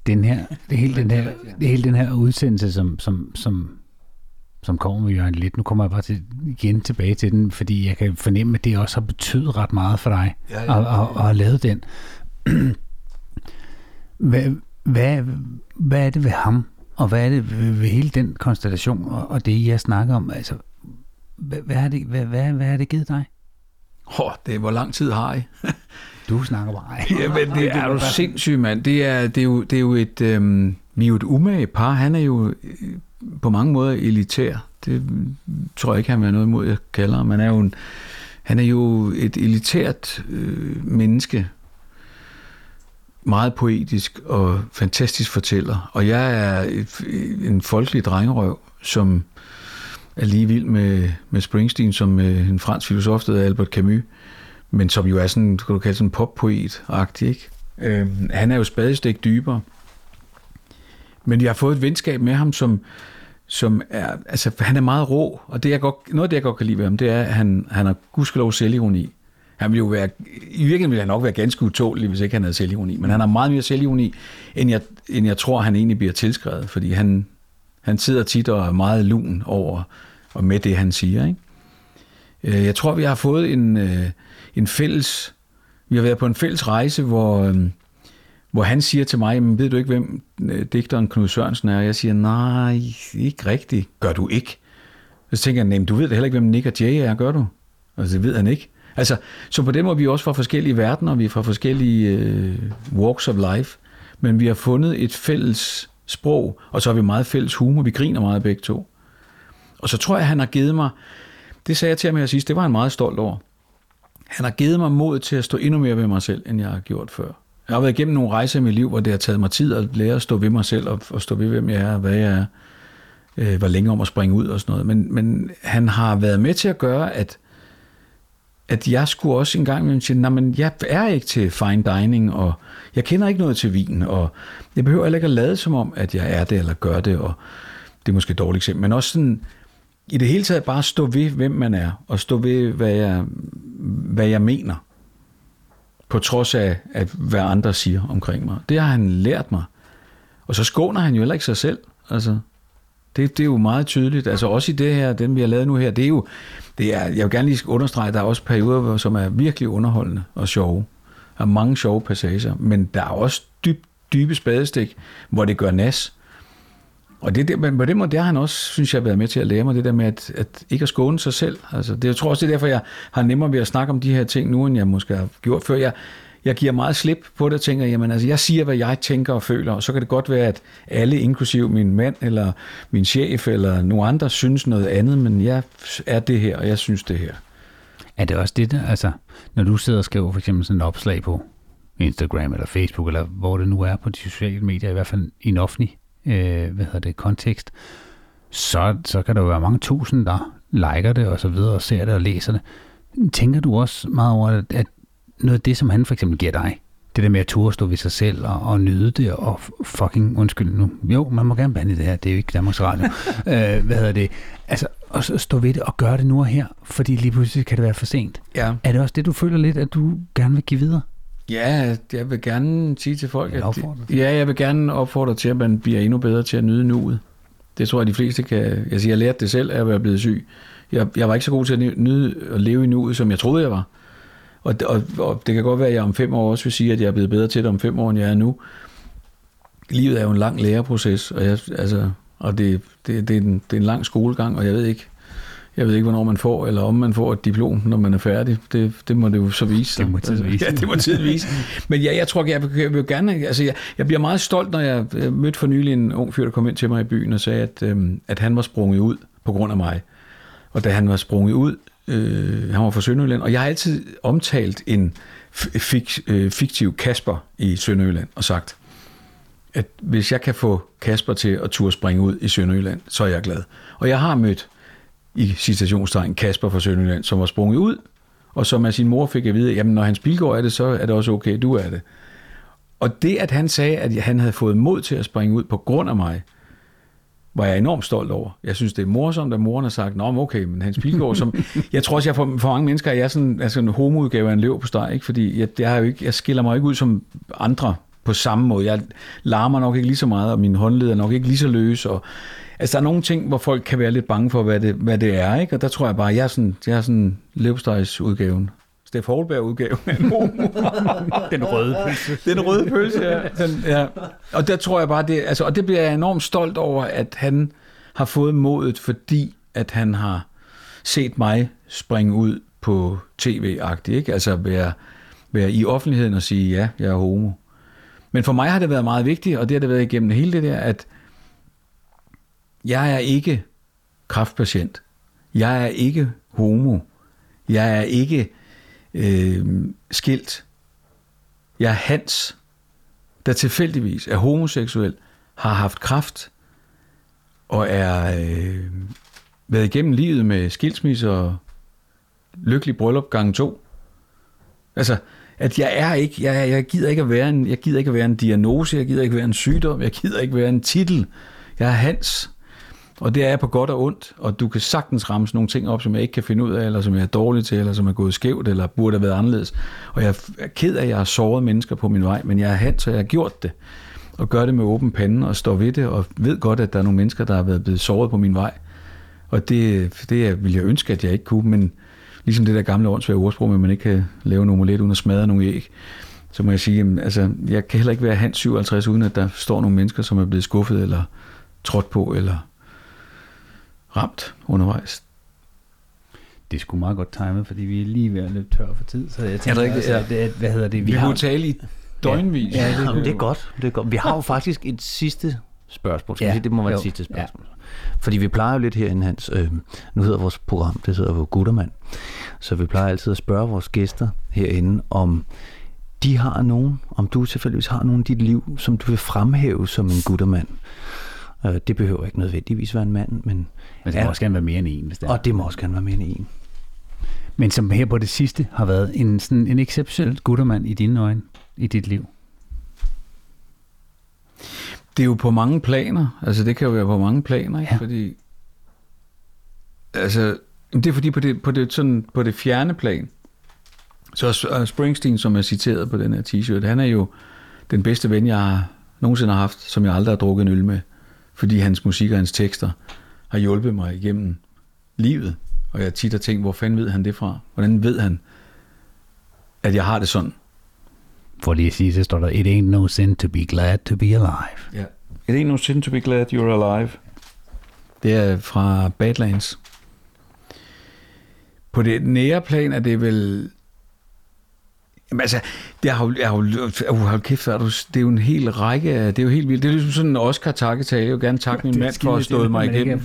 Den her, det hele den her, det hele den her udsendelse, som, som, som, som kommer med Jørgen Lidt, nu kommer jeg bare til, igen tilbage til den, fordi jeg kan fornemme, at det også har betydet ret meget for dig, ja, ja. At, at, at have lavet den. hvad, hvad, hvad er det ved ham, og hvad er det ved, ved hele den konstellation, og, og det, jeg snakker om? Altså, hvad, hvad, er det, hvad, hvad, hvad er det givet dig? Åh, oh, det er, hvor lang tid har I? du snakker bare. ja, men det er du sindssyg, mand. Det er, det er, jo, det er jo et, øhm, vi er jo et umage par. Han er jo øh, på mange måder elitær. Det tror jeg ikke, han vil noget imod, jeg kalder ham. Han er jo, en, han er jo et elitært øh, menneske, meget poetisk og fantastisk fortæller. Og jeg er et, en folkelig drengerøv, som er lige vild med, med Springsteen, som øh, en fransk filosof, der Albert Camus, men som jo er sådan, kan du kalde sådan poppoet-agtig, ikke? Øh, han er jo spadestik dybere. Men jeg har fået et venskab med ham, som, som er, altså han er meget rå, og det jeg godt, noget af det, jeg godt kan lide ved ham, det er, at han, han har gudskelov selvironi. Han vil jo være, i virkeligheden ville han nok være ganske utålig, hvis ikke han havde selvironi, men han har meget mere selvironi, end jeg, end jeg tror, han egentlig bliver tilskrevet, fordi han, han sidder tit og er meget lun over og med det, han siger. Ikke? Øh, jeg tror, vi har fået en, øh, en fælles... Vi har været på en fælles rejse, hvor, øh, hvor han siger til mig, men ved du ikke, hvem øh, digteren Knud Sørensen er? Og jeg siger, nej, ikke rigtigt. Gør du ikke? Så tænker han, du ved da heller ikke, hvem Nick og Jay er, gør du? Altså, det ved han ikke. Altså, så på den måde er vi også fra forskellige verdener, vi er fra forskellige øh, walks of life, men vi har fundet et fælles sprog, og så har vi meget fælles humor, vi griner meget begge to. Og så tror jeg, han har givet mig, det sagde jeg til ham her sidst, det var han meget stolt over. Han har givet mig mod til at stå endnu mere ved mig selv, end jeg har gjort før. Jeg har været igennem nogle rejser i mit liv, hvor det har taget mig tid at lære at stå ved mig selv, og, og stå ved, hvem jeg er, hvad jeg er, øh, hvor længe om at springe ud og sådan noget. Men, men han har været med til at gøre, at, at jeg skulle også en gang imellem sige, men jeg er ikke til fine dining, og jeg kender ikke noget til vin, og jeg behøver heller ikke at lade som om, at jeg er det, eller gør det, og det er måske et dårligt eksempel, men også sådan, i det hele taget bare stå ved, hvem man er, og stå ved, hvad jeg, hvad jeg mener, på trods af, at hvad andre siger omkring mig. Det har han lært mig. Og så skåner han jo heller ikke sig selv. Altså, det, det er jo meget tydeligt. Altså også i det her, den vi har lavet nu her, det er jo, det er, jeg vil gerne lige understrege, at der er også perioder, som er virkelig underholdende og sjove. Der er mange sjove passager, men der er også dyb, dybe spadestik, hvor det gør nas. Og det, det, men på den måde, det har han også, synes jeg, været med til at lære mig, det der med at, at ikke at skåne sig selv. Altså, det, jeg tror også, det er derfor, jeg har nemmere ved at snakke om de her ting nu, end jeg måske har gjort før. Jeg, jeg giver meget slip på det og tænker, jamen altså, jeg siger, hvad jeg tænker og føler, og så kan det godt være, at alle, inklusive min mand, eller min chef, eller nogen andre, synes noget andet, men jeg er det her, og jeg synes det her. Er det også det, der, altså, når du sidder og skriver for eksempel sådan et opslag på Instagram eller Facebook, eller hvor det nu er på de sociale medier, i hvert fald i en offentlig øh, hvad hedder det, kontekst, så, så kan der jo være mange tusind, der liker det og så videre, og ser det og læser det. Tænker du også meget over, at, noget af det, som han for eksempel giver dig, det der med at turde stå ved sig selv og, og nyde det, og fucking, undskyld nu, jo, man må gerne bande det her, det er jo ikke Danmarks Radio. øh, hvad hedder det? Altså, og så stå ved det og gøre det nu og her, fordi lige pludselig kan det være for sent. Ja. Er det også det, du føler lidt, at du gerne vil give videre? Ja, jeg vil gerne sige til folk, at ja, jeg vil gerne opfordre til, at man bliver endnu bedre til at nyde nuet. Det tror jeg, de fleste kan... Jeg siger, jeg lærte det selv at være blevet syg. Jeg, jeg var ikke så god til at nyde at leve i nuet, som jeg troede, jeg var. Og, og, og det kan godt være, at jeg om fem år også vil sige, at jeg er blevet bedre til det om fem år, end jeg er nu. Livet er jo en lang læreproces, og, jeg, altså, og det, det, det, er en, det er en lang skolegang, og jeg ved ikke, jeg ved ikke, hvornår man får, eller om man får et diplom, når man er færdig. Det, det må det jo så vise. Det må tiden vise. Ja, det må tiden vise. Men ja, jeg tror, jeg, jeg vil gerne... Altså, jeg, jeg bliver meget stolt, når jeg, jeg mødte for nylig en ung fyr, der kom ind til mig i byen og sagde, at, øhm, at han var sprunget ud på grund af mig. Og da han var sprunget ud, øh, han var fra Sønderjylland, og jeg har altid omtalt en fik, øh, fiktiv Kasper i Sønderjylland og sagt, at hvis jeg kan få Kasper til at turde springe ud i Sønderjylland, så er jeg glad. Og jeg har mødt i citationstegn Kasper fra Sønderjylland, som var sprunget ud, og som af sin mor fik at vide, jamen når hans bilgår er det, så er det også okay, du er det. Og det, at han sagde, at han havde fået mod til at springe ud på grund af mig, var jeg enormt stolt over. Jeg synes, det er morsomt, at moren har sagt, Nå, okay, men Hans Pilgaard, som... jeg tror også, jeg for, for mange mennesker, jeg er sådan, altså en homoudgave af en løv på steg, ikke? fordi jeg, jeg, har jo ikke, jeg skiller mig ikke ud som andre på samme måde. Jeg larmer nok ikke lige så meget, og min håndled er nok ikke lige så løs, og Altså, der er nogle ting, hvor folk kan være lidt bange for, hvad det, hvad det er, ikke? Og der tror jeg bare, jeg er sådan, jeg er sådan udgaven. Steff Holberg udgave Den røde pølse. Den røde pølse, ja. Den, ja. Og der tror jeg bare, det, altså, og det bliver jeg enormt stolt over, at han har fået modet, fordi at han har set mig springe ud på tv-agtigt, ikke? Altså være, være i offentligheden og sige, ja, jeg er homo. Men for mig har det været meget vigtigt, og det har det været igennem hele det der, at jeg er ikke kraftpatient. Jeg er ikke homo. Jeg er ikke øh, skilt. Jeg er Hans, der tilfældigvis er homoseksuel, har haft kraft og er øh, været igennem livet med skilsmisse og lykkelig bryllup gang to. Altså, at jeg er ikke, jeg, jeg gider ikke at være en, jeg gider ikke at være en diagnose, jeg gider ikke at være en sygdom, jeg gider ikke at være en titel. Jeg er Hans. Og det er på godt og ondt, og du kan sagtens ramme nogle ting op, som jeg ikke kan finde ud af, eller som jeg er dårlig til, eller som er gået skævt, eller burde have været anderledes. Og jeg er ked af, at jeg har såret mennesker på min vej, men jeg er hand, så jeg har gjort det. Og gør det med åben pande, og står ved det, og ved godt, at der er nogle mennesker, der har været blevet såret på min vej. Og det, det vil jeg ønske, at jeg ikke kunne, men ligesom det der gamle åndsvære ordsprog, at man ikke kan lave en omelet uden at smadre nogle æg, så må jeg sige, at altså, jeg kan heller ikke være Hans 57, uden at der står nogle mennesker, som er blevet skuffet, eller trådt på, eller ramt undervejs. Det sgu meget godt timet, fordi vi er lige ved at løbe tør for tid. Så jeg tænker, er det ikke, altså, ja. det, hvad hedder det? Vi, vi har tale i døgnvis. Ja, ja det, Jamen, det, er godt, det er godt. Vi har jo faktisk et sidste spørgsmål. Skal ja. sige, det må være et sidste spørgsmål. Ja. Fordi vi plejer jo lidt herinde, Hans, øh, nu hedder vores program, det hedder jo Guttermand, så vi plejer altid at spørge vores gæster herinde, om de har nogen, om du selvfølgelig har nogen i dit liv, som du vil fremhæve som en guttermand. Øh, det behøver ikke nødvendigvis være en mand, men... Men det må er, også gerne være mere end en, hvis det er. Og det må også gerne være mere end en. Men som her på det sidste har været en, sådan en exceptionel guttermand i dine øjne, i dit liv? Det er jo på mange planer. Altså det kan jo være på mange planer, ikke? Ja. Fordi... Altså, det er fordi på det, på det, sådan, på det fjerne plan, så Springsteen, som er citeret på den her t-shirt, han er jo den bedste ven, jeg har nogensinde har haft, som jeg aldrig har drukket en øl med fordi hans musik og hans tekster har hjulpet mig igennem livet. Og jeg tit har tænkt, hvor fanden ved han det fra? Hvordan ved han, at jeg har det sådan? For lige at sige, så står der, It ain't no sin to be glad to be alive. Ja. Yeah. It ain't no sin to be glad you're alive. Det er fra Badlands. På det nære plan er det vel Jamen altså, det har jo, jeg har jo, hold kæft, er du, det er jo en hel række det er jo helt vildt. Det er ligesom sådan en oscar takketale. Jeg vil gerne takke min mand for at stå mig igennem.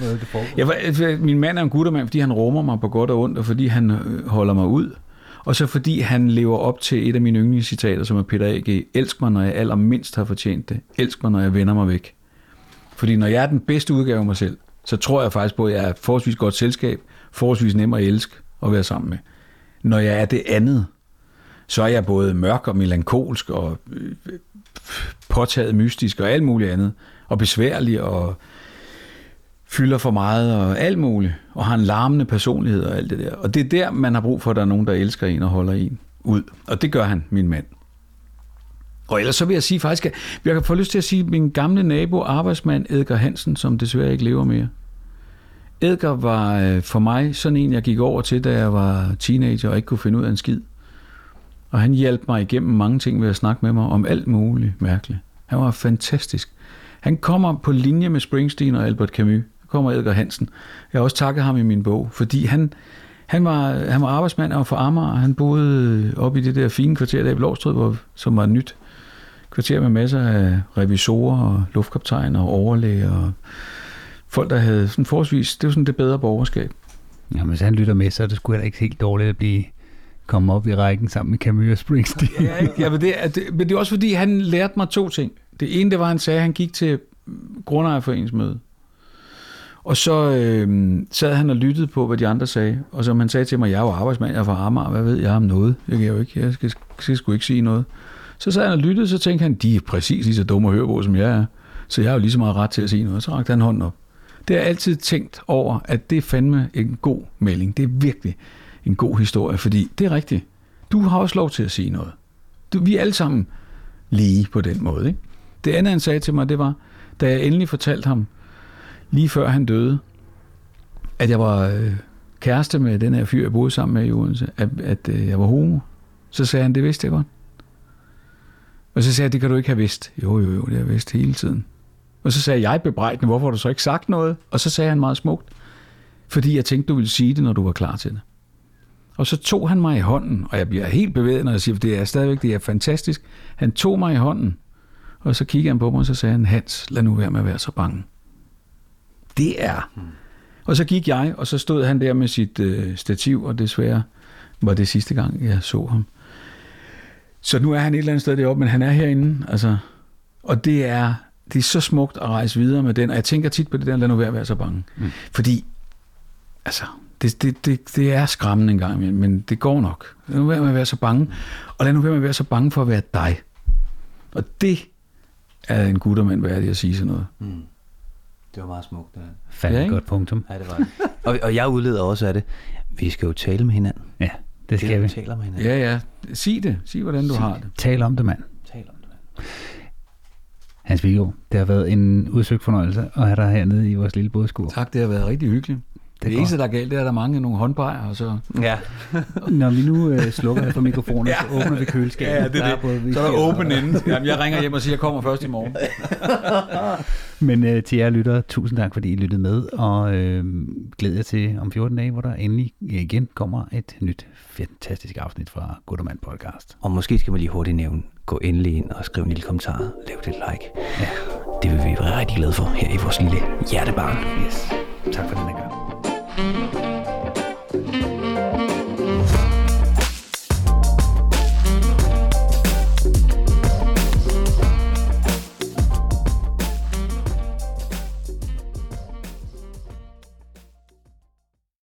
Jeg, altså, min mand er en guttermand, fordi han rummer mig på godt og ondt, og fordi han øh, holder mig ud. Og så fordi han lever op til et af mine yndlingscitater, som er Peter A.G. Elsk mig, når jeg allermindst har fortjent det. Elsk mig, når jeg vender mig væk. Fordi når jeg er den bedste udgave af mig selv, så tror jeg faktisk på, at jeg er forholdsvis godt selskab, forholdsvis nem at elske og være sammen med. Når jeg er det andet, så er jeg både mørk og melankolsk og øh, påtaget mystisk og alt muligt andet, og besværlig og fylder for meget og alt muligt, og har en larmende personlighed og alt det der. Og det er der, man har brug for, at der er nogen, der elsker en og holder en ud. Og det gør han, min mand. Og ellers så vil jeg sige faktisk, at jeg kan få lyst til at sige, at min gamle nabo, arbejdsmand Edgar Hansen, som desværre ikke lever mere. Edgar var øh, for mig sådan en, jeg gik over til, da jeg var teenager og ikke kunne finde ud af en skid. Og han hjalp mig igennem mange ting ved at snakke med mig om alt muligt mærkeligt. Han var fantastisk. Han kommer på linje med Springsteen og Albert Camus. Der kommer Edgar Hansen. Jeg har også takket ham i min bog, fordi han, han, var, han var arbejdsmand og for Amager. Han boede op i det der fine kvarter der i Blåstrød, som var et nyt kvarter med masser af revisorer og luftkaptajner og overlæger og folk, der havde sådan forholdsvis, det var sådan det bedre borgerskab. Jamen, hvis han lytter med, så er det sgu ikke helt dårligt at blive komme op i rækken sammen med Camus og Springsteen. ja, ja, men, det er, det, men det er også fordi, han lærte mig to ting. Det ene, det var, at han sagde, at han gik til grundejerforeningsmøde. Og så øh, sad han og lyttede på, hvad de andre sagde. Og som han sagde til mig, jeg er jo arbejdsmand, jeg er fra Amager, hvad ved jeg om noget? Jeg kan jo ikke, jeg skal, skal sgu ikke sige noget. Så sad han og lyttede, så tænkte han, de er præcis lige så dumme at høre på, som jeg er. Så jeg har jo lige så meget ret til at sige noget. Så rakte han hånden op. Det har jeg altid tænkt over, at det er fandme en god melding. Det er virkelig en god historie, fordi det er rigtigt. Du har også lov til at sige noget. Du, vi er alle sammen lige på den måde. Ikke? Det andet, han sagde til mig, det var, da jeg endelig fortalte ham, lige før han døde, at jeg var øh, kæreste med den her fyr, jeg boede sammen med i Odense, at, at øh, jeg var homo. Så sagde han, det vidste jeg godt. Og så sagde jeg, det kan du ikke have vidst. Jo, jo, jo, det har jeg vidst hele tiden. Og så sagde jeg bebrejdende, hvorfor har du så ikke sagt noget? Og så sagde han meget smukt, fordi jeg tænkte, du ville sige det, når du var klar til det. Og så tog han mig i hånden, og jeg bliver helt bevæget, når jeg siger, det er stadigvæk det er fantastisk. Han tog mig i hånden, og så kiggede han på mig, og så sagde han, Hans, lad nu være med at være så bange. Det er. Og så gik jeg, og så stod han der med sit øh, stativ, og desværre var det sidste gang, jeg så ham. Så nu er han et eller andet sted deroppe, men han er herinde. Altså, og det er, det er så smukt at rejse videre med den, og jeg tænker tit på det der, lad nu være at være så bange. Mm. Fordi, altså, det, det, det, det er skræmmende en gang, men det går nok. Lad nu være med at være så bange, og lad nu være med at være så bange for at være dig. Og det er en guttermand værdig at sige sådan noget. Mm. Det var meget smukt. Det Fandme ja, godt punktum. Ja, det var det. og, og jeg udleder også af det. Vi skal jo tale med hinanden. Ja, det skal vi. Taler med hinanden. Ja, ja. Sig det. Sig, hvordan du Sig, har det. Tal om det, mand. Tal om det, mand. Hans Viggo, det har været en udsøgt fornøjelse at have dig hernede i vores lille bådskur. Tak, det har været rigtig hyggeligt. Det, det eneste, der er galt, det er, at der er mange nogle håndbrejer, og så... Ja. Når vi nu øh, slukker for mikrofonen, ja. så åbner vi køleskabet. Ja, det er det. Så er der åben inden. Jamen, jeg ringer hjem og siger, at jeg kommer først i morgen. Men øh, til jer lyttere, tusind tak, fordi I lyttede med, og øh, glæder jer til om 14 dage, hvor der endelig igen kommer et nyt fantastisk afsnit fra Guttermand Podcast. Og måske skal man lige hurtigt nævne, gå endelig ind og skrive en lille kommentar, lav det et like. Ja. Det vil vi være rigtig glade for her i vores lille hjertebarn. Yes. Tak for denne gang. Mm-hmm.